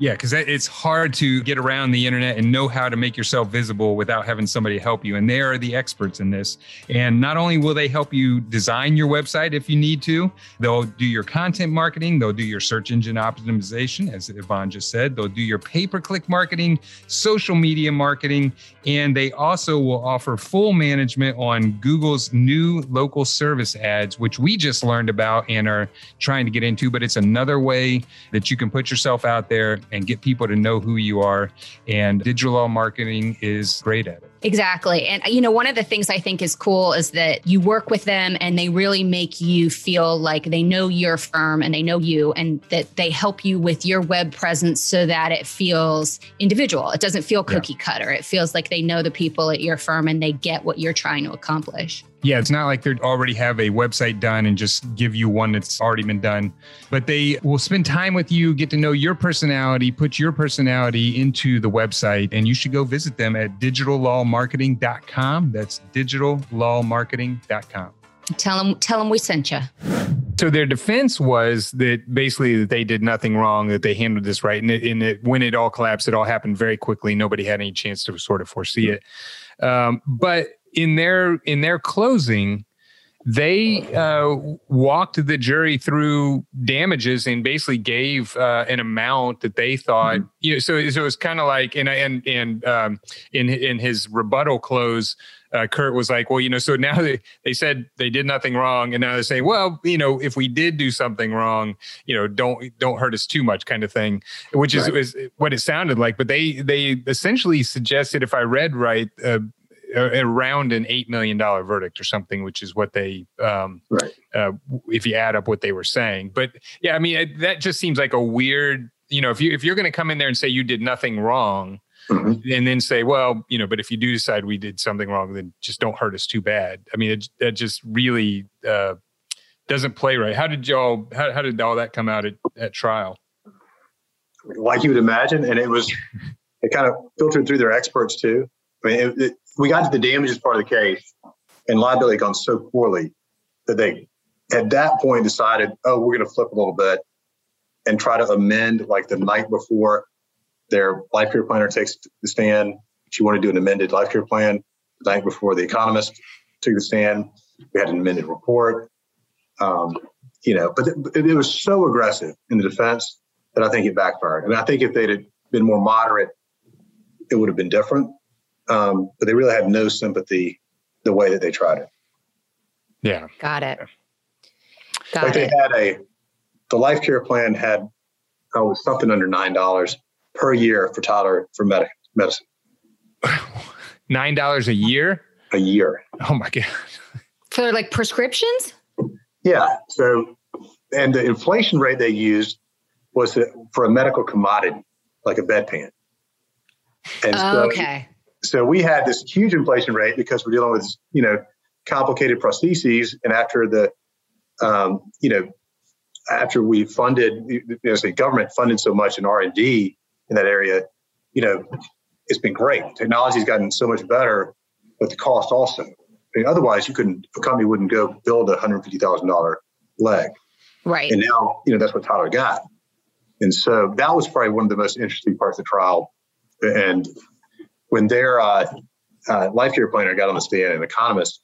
Yeah, because it's hard to get around the internet and know how to make yourself visible without having somebody help you. And they are the experts in this. And not only will they help you design your website if you need to, they'll do your content marketing, they'll do your search engine optimization, as Yvonne just said, they'll do your pay per click marketing, social media marketing, and they also will offer full management on Google's new local service ads, which we just learned about and are trying to get into. But it's another way that you can put yourself out there and get people to know who you are. And digital marketing is great at it. Exactly. And, you know, one of the things I think is cool is that you work with them and they really make you feel like they know your firm and they know you and that they help you with your web presence so that it feels individual. It doesn't feel Yeah. cookie cutter. It feels like they know the people at your firm and they get what you're trying to accomplish. Yeah, it's not like they already have a website done and just give you one that's already been done, but they will spend time with you, get to know your personality, put your personality into the website, and you should go visit them at digitallawmarketing.com. That's digitallawmarketing.com. Tell them, tell them we sent you. So their defense was that basically that they did nothing wrong, that they handled this right, and, it, and it, when it all collapsed, it all happened very quickly. Nobody had any chance to sort of foresee it. Um, but in their in their closing, they uh, walked the jury through damages and basically gave uh, an amount that they thought. You know, so so it was kind of like and and and um, in in his rebuttal close. Uh, Kurt was like, well, you know, so now they, they said they did nothing wrong, and now they're saying, well, you know, if we did do something wrong, you know, don't don't hurt us too much, kind of thing, which is, Right. is what it sounded like. But they they essentially suggested, if I read right, uh, around an eight million dollar verdict or something, which is what they, um, Right. uh, if you add up what they were saying. But yeah, I mean, it, that just seems like a weird. You know, if you if you're going to come in there and say you did nothing wrong, Mhm. and then say, well, you know, but if you do decide we did something wrong, then just don't hurt us too bad. I mean, it, that just really uh, doesn't play right. How did y'all? How, how did all that come out at, at trial? like you would imagine. And it was, it kind of filtered through their experts too. I mean, it, it, we got to the damages part of the case and liability gone so poorly that they, at that point, decided, oh, we're going to flip a little bit and try to amend like the night before their life care planner takes the stand she wanted to do an amended life care plan the night before the economist took the stand. We had an amended report. Um, you know, but it, it, was so aggressive in the defense that I think it backfired. And I think if they'd been more moderate, it would have been different. Um, but they really had no sympathy the way that they tried it. Yeah. Got it. Got like it. they had a, the life care plan had oh, something under $9 per year for Tyler for medic, medicine. [LAUGHS] $9 a year? A year. Oh my God. [LAUGHS] For like prescriptions? Yeah. So, and the inflation rate they used was for a medical commodity, like a bedpan. And so, okay. So we had this huge inflation rate because we're dealing with, you know, complicated prostheses. And after the, um, you know, after we funded, you know, the government funded so much in R and D in that area, you know, it's been great. Technology's gotten so much better, but the cost also. I mean, otherwise, you couldn't. A company wouldn't go build a hundred fifty thousand dollar leg. Right. And now, you know, that's what Tyler got. And so that was probably one of the most interesting parts of the trial. And when their uh, uh, life care planner got on the stand, an economist,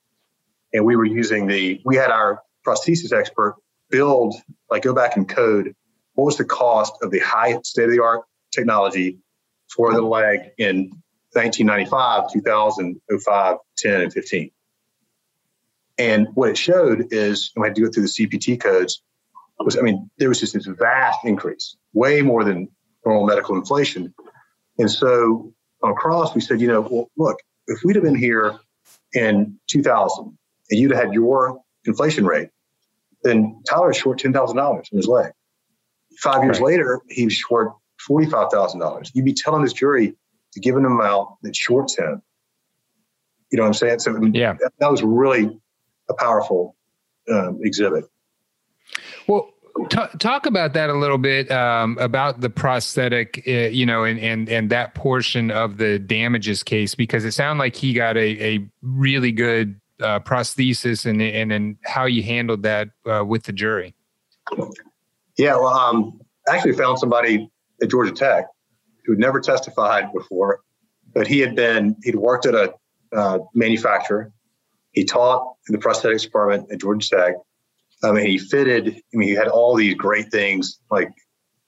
and we were using the, we had our prosthesis expert build, like go back and code what was the cost of the high state of the art technology for the leg in 1995, 2000, 05, 10, and 15. And what it showed is, and we had to go through the CPT codes, was I mean, there was just this vast increase, way more than normal medical inflation. And so on cross, we said, you know, well, look, if we'd have been here in 2000 and you'd have had your inflation rate, then Tyler's short $10,000 in his leg. Five years right. later, he short $45,000. You'd be telling this jury to give an amount that shorts him. You know what I'm saying? So yeah. that, that was really a powerful um, exhibit. Well, talk about that a little bit um, about the prosthetic, uh, you know, and and and that portion of the damages case because it sounded like he got a a really good uh, prosthesis and and and how you handled that uh, with the jury. Yeah, well, um, I actually found somebody at Georgia Tech who had never testified before, but he had been he'd worked at a uh, manufacturer he taught in the prosthetics department at Georgia Tech. I mean, he fitted. I mean, he had all these great things. Like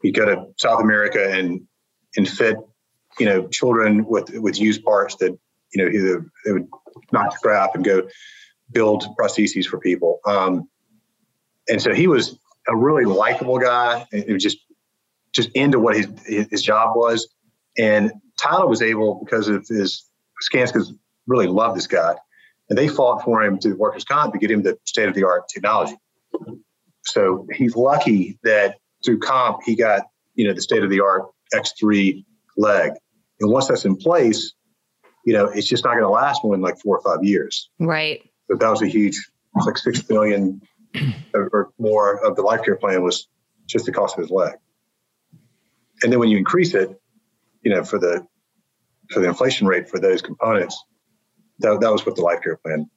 he'd go to South America and and fit, you know, children with with used parts that you know they would not scrap and go build prostheses for people. Um, and so he was a really likable guy. It was just just into what his his job was. And Tyler was able because of his Skanskas really loved this guy and they fought for him to workers' comp to get him the state of the art technology. So he's lucky that through comp he got you know the state of the art X3 leg, and once that's in place, you know it's just not going to last more than like four or five years. Right. But that was a huge, it's like six billion or more of the life care plan was just the cost of his leg. And then when you increase it, you know, for the for the inflation rate for those components, that, that was what the life care plan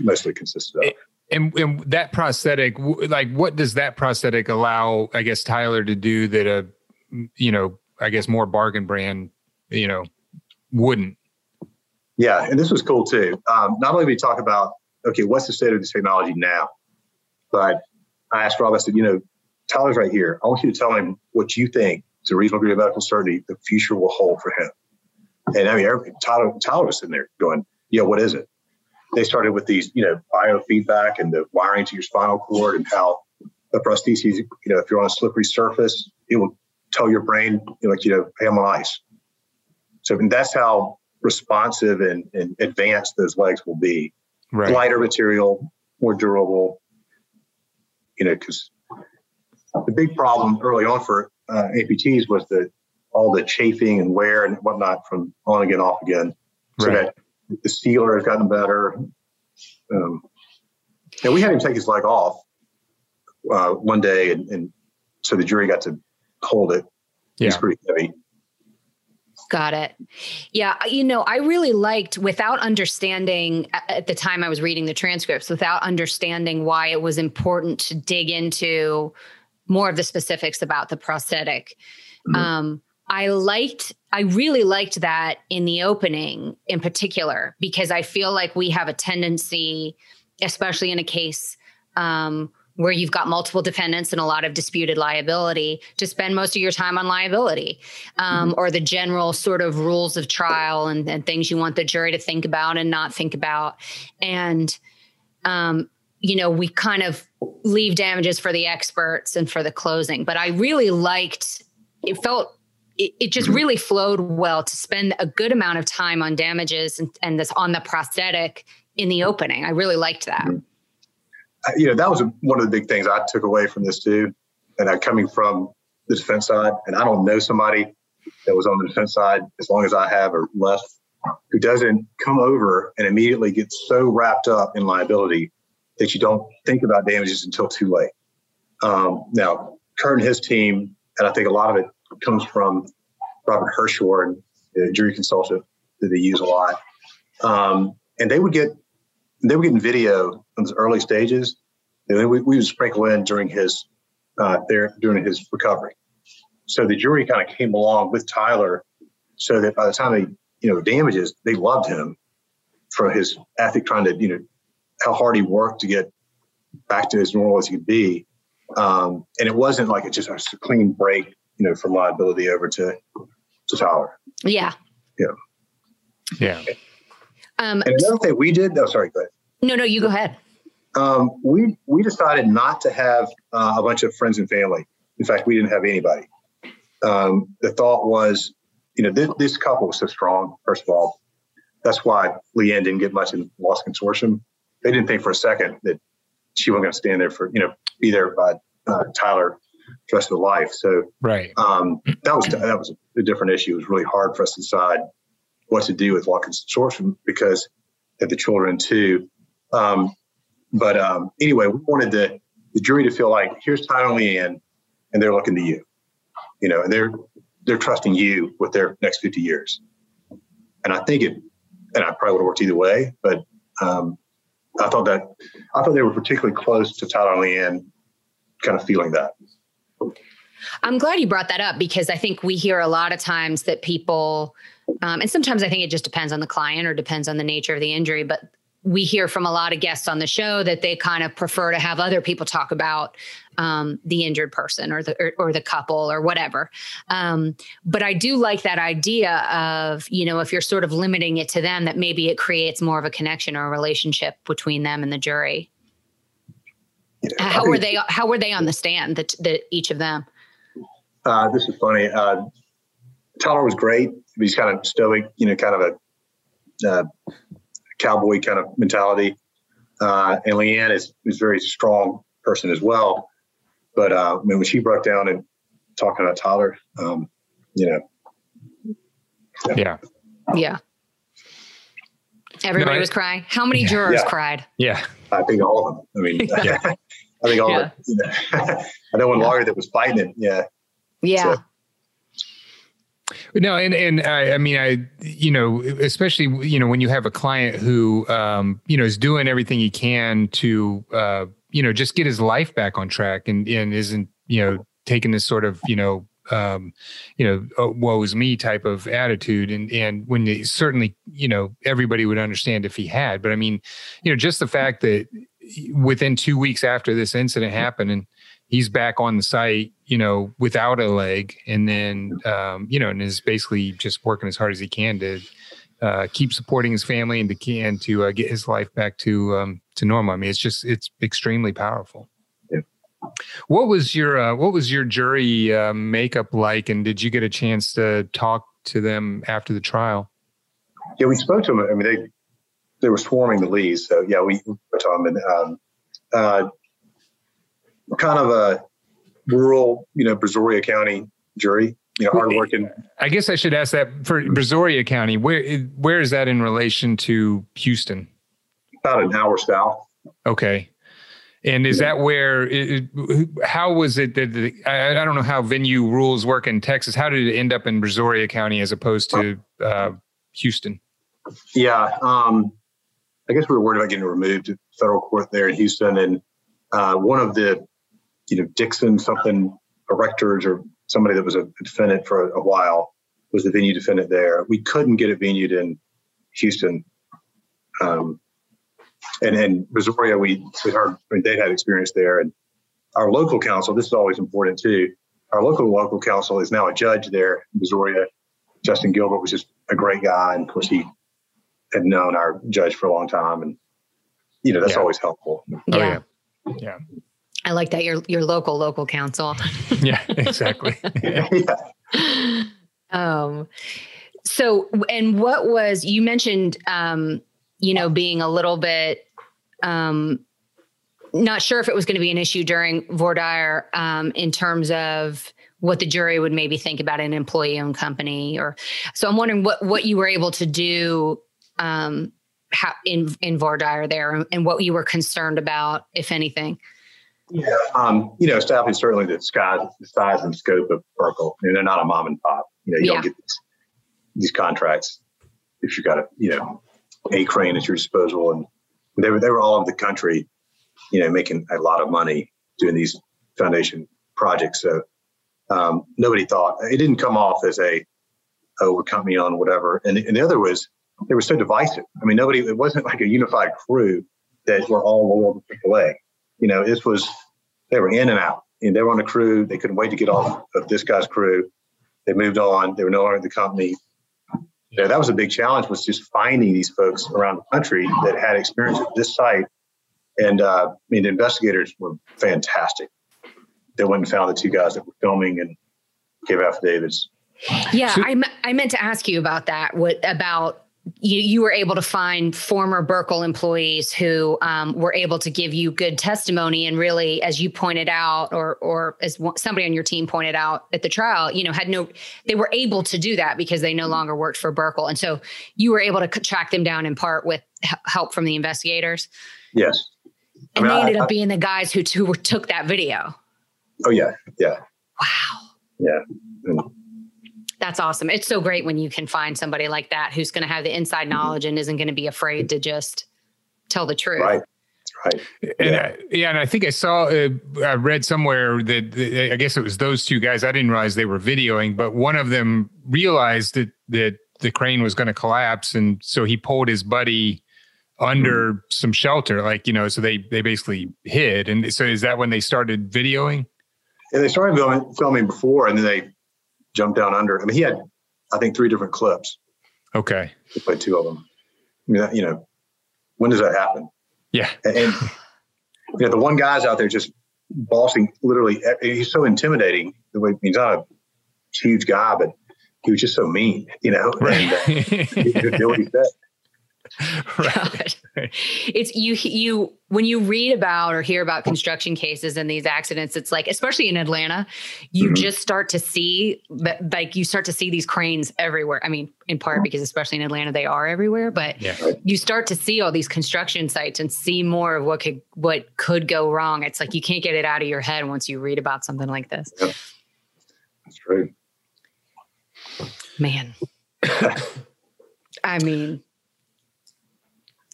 mostly consisted of. And, and that prosthetic, like, what does that prosthetic allow? I guess Tyler to do that a, you know, I guess more bargain brand, you know, wouldn't. Yeah, and this was cool too. Um, not only did we talk about okay, what's the state of this technology now, but I asked Rob. I said, you know, Tyler's right here. I want you to tell him what you think to a reasonable degree of medical certainty the future will hold for him. And I mean, Tyler, Tyler was sitting there going, yeah, what is it? They started with these, you know, biofeedback and the wiring to your spinal cord and how the prostheses, you know, if you're on a slippery surface, it will tell your brain, like, you know, hey, I'm on ice. So that's how responsive and, and advanced those legs will be. Right. Lighter material, more durable, you know, because the big problem early on for uh, amputees was the all the chafing and wear and whatnot from on again, off again. So right. that the sealer has gotten better. Um, and we had him take his leg off uh, one day, and, and, so the jury got to hold it. Yeah. He's pretty heavy. Got it. Yeah. You know, I really liked without understanding at the time I was reading the transcripts, without understanding why it was important to dig into more of the specifics about the prosthetic. Mm-hmm. Um, I liked, I really liked that in the opening in particular, because I feel like we have a tendency, especially in a case um, where you've got multiple defendants and a lot of disputed liability, to spend most of your time on liability um, mm-hmm. or the general sort of rules of trial and, and, things you want the jury to think about and not think about. And, um, you know, we kind of leave damages for the experts and for the closing. But I really liked, it felt it, it, just really flowed well to spend a good amount of time on damages and, and this on the prosthetic in the opening. I really liked that. You know, that was one of the big things I took away from this too. And I coming from the defense side, and I don't know somebody that was on the defense side as long as I have or less who doesn't come over and immediately get so wrapped up in liability that you don't think about damages until too late. Um, now, Kurt and his team, and I think a lot of it comes from Robert Hershorn, the jury consultant that they use a lot. Um, and they would get they would get in video in the early stages, and then we, we would sprinkle in during his uh, there during his recovery. So the jury kind of came along with Tyler, so that by the time they you know damages, they loved him for his ethic, trying to you know how hard he worked to get back to as normal as he could be. Um, and it wasn't like it just a clean break you know, from liability over to to Tyler. Yeah. Yeah. Yeah. Um, and another thing we did. No, sorry. Go ahead. No, no, you go ahead. Um, we we decided not to have uh, a bunch of friends and family. In fact, we didn't have anybody. Um, the thought was, you know, this, this, couple was so strong. First of all, that's why Leanne didn't get much in Lost Consortium. They didn't think for a second that she wasn't going to stand there for, you know, be there by uh, Tyler the rest of the life. So right, um, that was that was a different issue. It was really hard for us to decide what to do with Lost Consortium because of the children too. Um, but um, anyway, we wanted the the jury to feel like here's Tyler and Leanne, and they're looking to you, you know, and they're they're trusting you with their next 50 years. And I think it, and I probably would have worked either way, but um, I thought that I thought they were particularly close to Tyler and Leanne, kind of feeling that. I'm glad you brought that up because I think we hear a lot of times that people, um, and sometimes I think it just depends on the client or depends on the nature of the injury, but we hear from a lot of guests on the show that they kind of prefer to have other people talk about um, the injured person or the or, or the couple or whatever. Um, but I do like that idea of you know if you're sort of limiting it to them, that maybe it creates more of a connection or a relationship between them and the jury. How were they? How were they on the stand? That that each of them. Uh, this is funny. Uh, Tyler was great. He's kind of stoic, you know, kind of a uh, cowboy kind of mentality. Uh, and Leanne is is very strong person as well. But uh, I mean, when she broke down and talking about Tyler, um, you know, yeah, yeah. Everybody no, I, was crying. How many yeah. jurors yeah. cried? Yeah, I think all of them. I mean, [LAUGHS] yeah. [LAUGHS] I think all. Yeah. Of, you know, I know one lawyer that was fighting it. Yeah, yeah. So. No, and and I, I, mean, I you know, especially you know when you have a client who um, you know is doing everything he can to uh, you know just get his life back on track and and isn't you know taking this sort of you know um, you know oh, woe is me type of attitude and and when they, certainly you know everybody would understand if he had, but I mean, you know, just the fact that within two weeks after this incident happened and he's back on the site, you know, without a leg, and then um, you know, and is basically just working as hard as he can to uh, keep supporting his family and to can to uh, get his life back to um, to normal. I mean, it's just it's extremely powerful. What was your uh, what was your jury uh, makeup like, and did you get a chance to talk to them after the trial? Yeah, we spoke to them. I mean, they they were swarming the Lees, so yeah, we spoke to them, and um, uh, kind of a rural, you know, Brazoria County jury, you know, hardworking. I guess I should ask that for Brazoria County. Where where is that in relation to Houston? About an hour south. Okay. And is that where? It, how was it that the, I, I, don't know how venue rules work in Texas? How did it end up in Brazoria County as opposed to uh, Houston? Yeah, um, I guess we were worried about getting removed to federal court there in Houston, and uh, one of the you know, Dixon something erectors or somebody that was a defendant for a while, was the venue defendant there. We couldn't get it venued in Houston. Um, and in Missouri, we, we heard, I mean, they had experience there. And our local counsel, this is always important too. Our local local counsel is now a judge there in Brazoria. Justin Gilbert was just a great guy. And of course, he had known our judge for a long time. And, you know, that's Yeah. always helpful. Oh, Yeah. yeah. Yeah. I like that. Your your local local counsel. [LAUGHS] Yeah. Exactly. Yeah. [LAUGHS] yeah. [LAUGHS] Um, so, and what was you mentioned? Um, you know, being a little bit um, not sure if it was going to be an issue during voir dire um, in terms of what the jury would maybe think about an employee-owned company, or so. I'm wondering what what you were able to do um, how, in in voir dire there, and what you were concerned about, if anything. Yeah. Um, you know, establishing certainly the size, the size and scope of Berkel. I mean, they're not a mom and pop. You know, you Yeah. don't get these, these contracts if you've got a, you know, a crane at your disposal. And they were, they were all over the country, you know, making a lot of money doing these foundation projects. So um, nobody thought it didn't come off as a, oh, we're company on whatever. And, and the other was they were so divisive. I mean, nobody, it wasn't like a unified crew that were all loyal to AAA. You know, this was, they were in and out. And they were on a crew. They couldn't wait to get off of this guy's crew. They moved on. They were no longer the company. You know, that was a big challenge was just finding these folks around the country that had experience at this site. And uh, I mean, the investigators were fantastic. They went and found the two guys that were filming and gave affidavits. Yeah, So- I, me- I meant to ask you about that. What about you? You were able to find former Berkel employees who um, were able to give you good testimony, and really, as you pointed out, or or as somebody on your team pointed out at the trial, you know, had no, they were able to do that because they no longer worked for Berkel, and so you were able to track them down in part with help from the investigators, Yes. I and mean, they I- ended I- up being the guys who who took that video. Oh, yeah. Yeah. Wow. Yeah. And That's awesome. It's so great when you can find somebody like that who's going to have the inside knowledge and isn't going to be afraid to just tell the truth. right. Right. And Yeah. uh, yeah, and I think I saw, uh, I read somewhere that, that I guess it was those two guys. I didn't realize they were videoing, but one of them realized that that the crane was going to collapse, and so he pulled his buddy under some shelter, like you know. So they they basically hid, and so is that when they started videoing? And they started filming, filming before, and then they jumped down under. I mean, he had, I think, three different clips. Okay, They played two of them. I mean, that- you know, when does that happen? yeah, And, and you know, the one guy's out there just bossing, literally. He's so intimidating. The way he's not a huge guy, but he was just so mean. You know, and uh, he could do what he said. [LAUGHS] right. God. [LAUGHS] It's you you when you read about or hear about construction cases and these accidents, it's like, especially in Atlanta, you Mhm. just start to see but like you start to see these cranes everywhere. I mean, in part because especially in Atlanta, they are everywhere, but Yeah. you start to see all these construction sites and see more of what could what could go wrong. It's like you can't get it out of your head once you read about something like this. That's true. Man. [LAUGHS] I mean,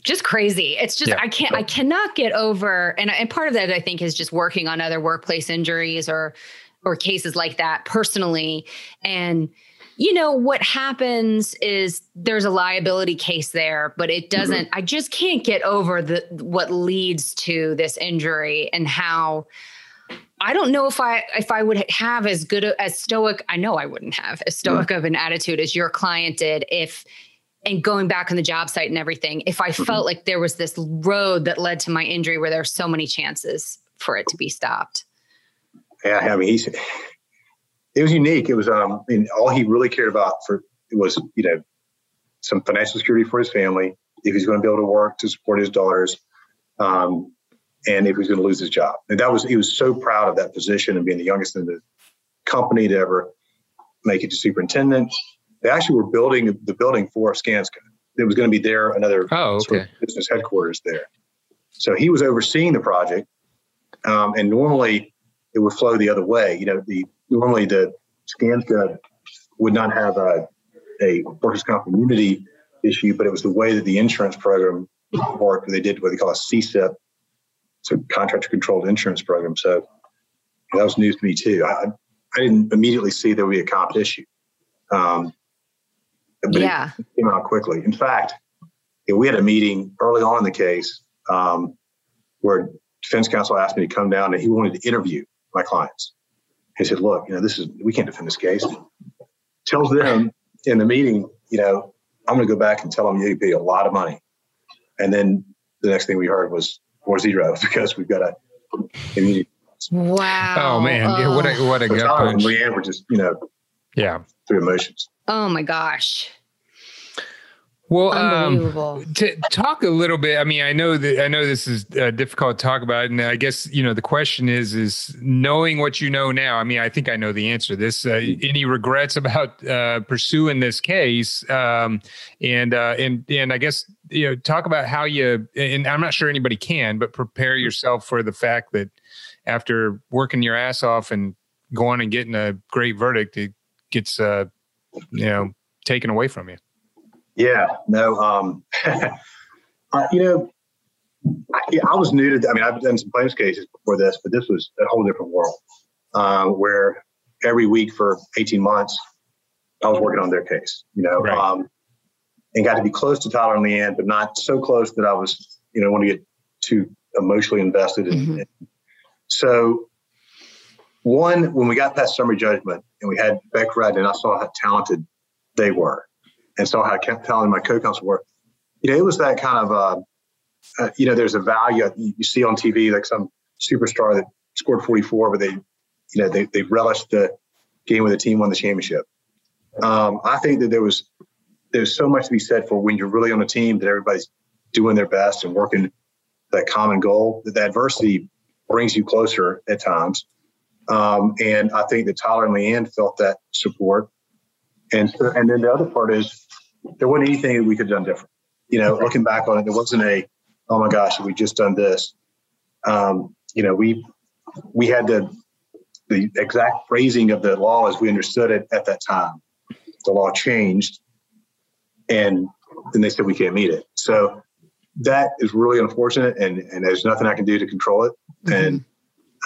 just crazy. It's just Yeah. I can't I cannot get over and and part of that I think is just working on other workplace injuries or or cases like that personally and you know what happens is there's a liability case there but it mm-hmm. doesn't I just can't get over the what leads to this injury and how I don't know if I if I would have as good a, as stoic. I know I wouldn't have as mm-hmm. stoic of an attitude as your client did if and going back on the job site and everything. If I felt like there was this road that led to my injury where there were so many chances for it to be stopped. Yeah, I mean, he's it was unique. It was um, I mean, all he really cared about for was you know some financial security for his family, if he's going to be able to work to support his daughters, um, and if he's going to lose his job. And that was he was so proud of that position and being the youngest in the company to ever make it to superintendent. They actually were building the building for Skanska. It was going to be there another Oh, sort of business headquarters there. So he was overseeing the project, um, and normally it would flow the other way. You know, the normally the Skanska would not have a, a workers' comp immunity issue, but it was the way that the insurance program worked. They did what they call a CCIP, it's a contractor controlled insurance program. So that was news to me too. I, I didn't immediately see there would be a comp issue. Um, but yeah. it came out quickly. In fact, we had a meeting early on in the case um, where defense counsel asked me to come down and he wanted to interview my clients. He said, "Look, you know, this is we can't defend this case." Tells them in the meeting, you know, I'm going to go back and tell them you pay a lot of money, and then the next thing we heard was four zero [LAUGHS] because we've got a immunity. Wow. Oh man, yeah, what a what a So gut Tyler and punch. Leanne were just, you know, Yeah. Through emotions. Oh my gosh. Well, um, to talk a little bit i mean i know that i know this is uh, difficult to talk about and i guess you know the question is is knowing what you know now i mean i think i know the answer to this uh, any regrets about uh, pursuing this case um, and uh, and and i guess you know talk about how you and i'm not sure anybody can but prepare yourself for the fact that after working your ass off and going and getting a great verdict it gets uh you know taken away from you Yeah, no, um, [LAUGHS] uh, you know, I, yeah, I was new to. I mean, I've done some plaintiffs cases before this, but this was a whole different world, uh, where every week for eighteen months, I was working on their case. You know, Right. um, and got to be close to Tyler and Leanne, but not so close that I was, you know, want to get too emotionally invested. In, Mhm. So, one, when we got past summary judgment and we had Beck Redden, and I saw how talented they were and saw how talented my co-counsel were, you know, it was that kind of, uh, uh, you know, there's a value you, see on TV, like some superstar that scored 44, but they, you know, they, they relished the game where the team won the championship. Um, I think that there was, there's so much to be said for when you're really on a team that everybody's doing their best and working that common goal, that the adversity brings you closer at times. Um, and I think that Tyler and Leanne felt that support. And so, and then the other part is there wasn't anything that we could have done different. You know, looking back on it, there wasn't a, oh my gosh, we just done this. Um, you know, we we had the the exact phrasing of the law as we understood it at that time. The law changed, and then they said we can't meet it. So that is really unfortunate, and and there's nothing I can do to control it. And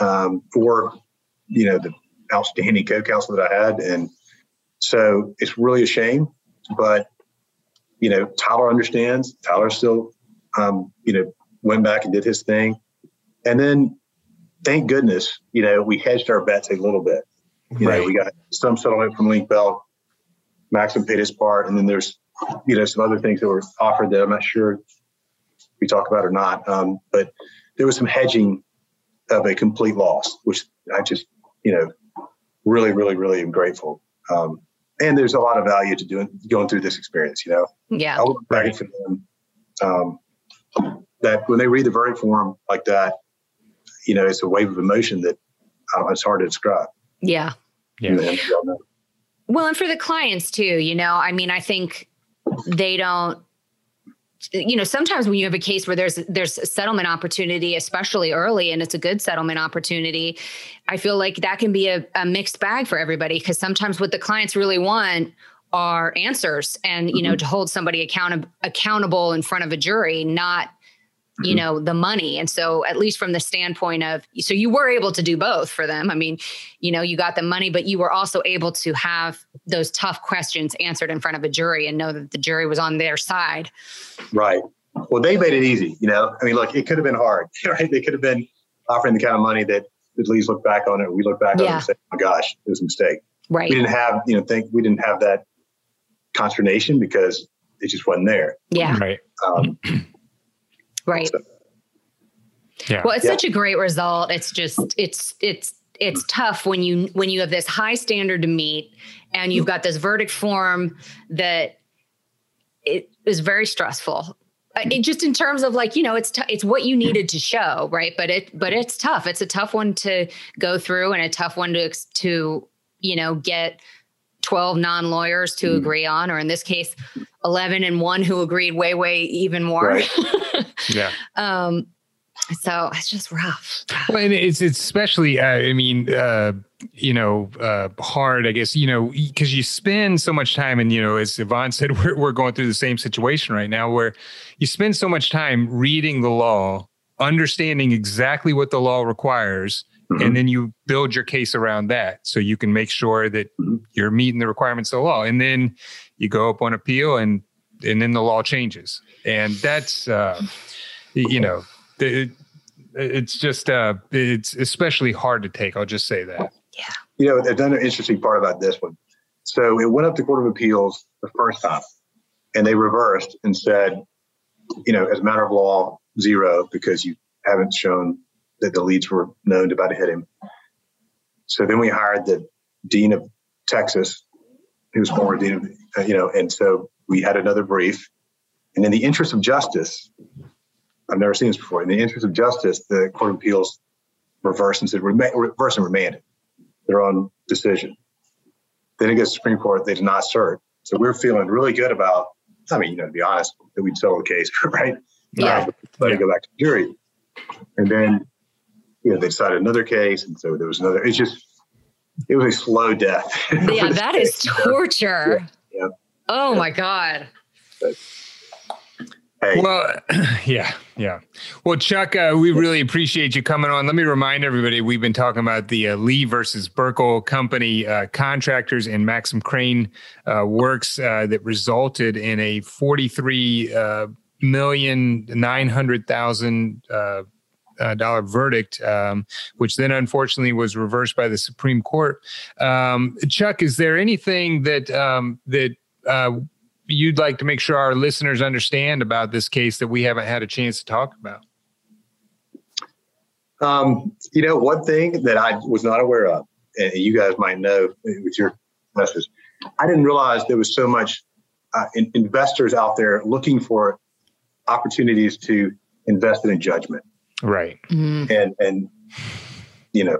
um, or you know the outstanding co-counsel that I had, and so it's really a shame. But you know, Tyler understands. Tyler still, um, you know, went back and did his thing, and then thank goodness, you know, we hedged our bets a little bit. You know, we got some settlement from Link Belt. Maxim paid his part, and then there's, you know, some other things that were offered that I'm not sure we talk about or not. Um, but there was some hedging of a complete loss, which I just, you know, really, really, really am grateful. Um, and there's a lot of value to doing going through this experience. You know, Yeah. I would pray for them um, that when they read the verdict form like that, you know, it's a wave of emotion that I don't, it's hard to describe. Yeah. Yeah. You know, you don't know. Well, and for the clients too, you know, I mean, I think they don't you know sometimes when you have a case where there's there's a settlement opportunity especially early and it's a good settlement opportunity i feel like that can be a, a mixed bag for everybody because sometimes what the clients really want are answers and you know mm-hmm. to hold somebody account- accountable in front of a jury not you know the money and so at least from the standpoint of so you were able to do both for them i mean you know you got the money but you were also able to have those tough questions answered in front of a jury and know that the jury was on their side Right. Well, they made it easy. You know, I mean, look, it could have been hard, [LAUGHS] right? They could have been offering the kind of money that at least look back on it. We look back on it and say, oh my gosh, it was a mistake. right We didn't have, you know, think we didn't have that consternation because it just wasn't there. yeah Right. Um, [CLEARS THROAT] right. So- Yeah. well it's Yeah. such a great result. It's just it's it's it's tough when you when you have this high standard to meet and you've got this verdict form that it is very stressful. Uh, it, just in terms of like you know it's t- it's what you needed to show right? But it but it's tough. It's a tough one to go through and a tough one to to you know get 12 non-lawyers to agree on or in this case 11 and one who agreed way way even more Right. [LAUGHS] Yeah. um so it's just rough Well, and it's it's especially, uh, I mean, uh, you know, uh, hard, I guess, you know, because you spend so much time, and you know, as Yvonne said, [LAUGHS] we're we're going through the same situation right now, where you spend so much time reading the law, understanding exactly what the law requires, mm-hmm. and then you build your case around that so you can make sure that mm-hmm. you're meeting the requirements of the law. And then you go up on appeal and and then the law changes. And that's uh, you know it, it's just uh, it's especially hard to take i'll just say that. Yeah. You know another interesting part about this one. So it went up to court of appeals the first time and they reversed and said you know as a matter of law zero because you haven't shown that the leads were known to about to hit him. So then we hired the dean of Texas, who was former dean of, uh, you know, and so we had another brief. And in the interest of justice, I've never seen this before. In the interest of justice, the Court of Appeals reversed and said, reverse and remanded. their own decision. Then it gets to the Supreme Court, they did not cert. So we are feeling really good about, I mean, you know, to be honest, that we'd settle the case, [LAUGHS] right? Yeah. let yeah. it go back to the jury. And then you know, they decided another case, and so there was another. It's just, it was a slow death. [LAUGHS] Yeah, that is [LAUGHS] torture. Yeah. yeah. Oh yeah. my god. But, hey. Well, [CLEARS THROAT] yeah, yeah. Well, Chuck, uh, we really appreciate you coming on. Let me remind everybody we've been talking about the uh, Lee versus Berkel Company uh, contractors and Maxim Crane uh, works uh, that resulted in a forty-three uh, million nine hundred thousand uh, dollar verdict, um, which then unfortunately was reversed by the Supreme Court. Um, Chuck, is there anything that um, that uh, you'd like to make sure our listeners understand about this case that we haven't had a chance to talk about? Um, you know, one thing that I was not aware of, and you guys might know with your message, I didn't realize there was so much uh, in, investors out there looking for opportunities to invest in a judgment. Right. Mm-hmm. And and you know,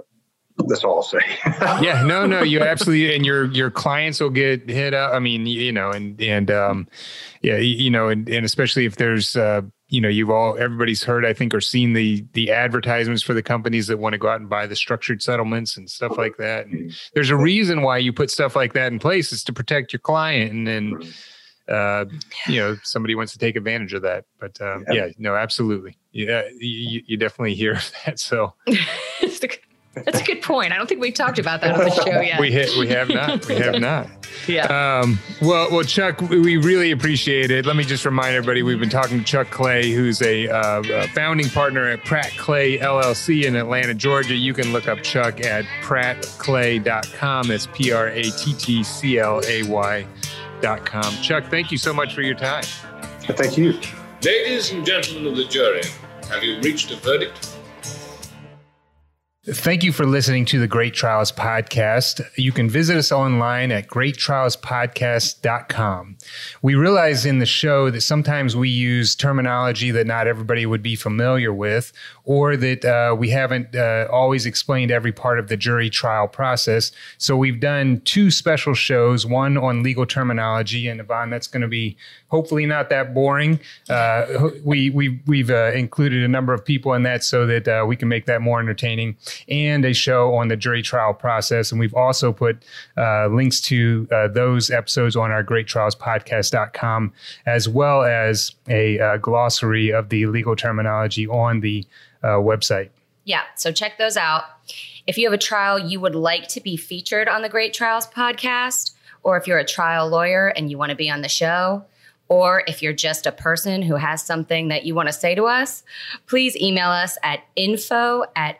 that's all I'll say. [LAUGHS] yeah, no, no, you absolutely, and your your clients will get hit up. I mean, you know, and and um, yeah, you know, and and especially if there's uh, you know, you've all everybody's heard, I think, or seen the the advertisements for the companies that want to go out and buy the structured settlements and stuff like that. And there's a reason why you put stuff like that in place is to protect your client, and then uh, you know somebody wants to take advantage of that. But um, yeah. yeah, no, absolutely, yeah, you, you definitely hear [LAUGHS] that. So that's a good point. I don't think we've talked about that on the show yet. we hit, we have not, we have [LAUGHS] not. yeah. Um, well, well, Chuck, we really appreciate it. Let me just remind everybody we've been talking to Chuck Clay, who's a, uh, a founding partner at Pratt Clay LLC in Atlanta, Georgia. You can look up Chuck at prattclay.com. That's P R A T T C L A Y com. Chuck, thank you so much for your time. Thank you. Ladies and gentlemen of the jury, have you reached a verdict? Thank you for listening to the Great Trials Podcast. You can visit us online at greattrialspodcast.com. We realize in the show that sometimes we use terminology that not everybody would be familiar with, or that uh, we haven't uh, always explained every part of the jury trial process. So we've done two special shows, one on legal terminology, and Yvonne, that's going to be hopefully not that boring. Uh, we, we, we've uh, included a number of people in that so that uh, we can make that more entertaining and a show on the jury trial process. And we've also put uh, links to uh, those episodes on our greattrialspodcast.com, as well as a uh, glossary of the legal terminology on the uh, website. Yeah, so check those out. If you have a trial you would like to be featured on the Great Trials podcast, or if you're a trial lawyer and you want to be on the show, or if you're just a person who has something that you want to say to us, please email us at info at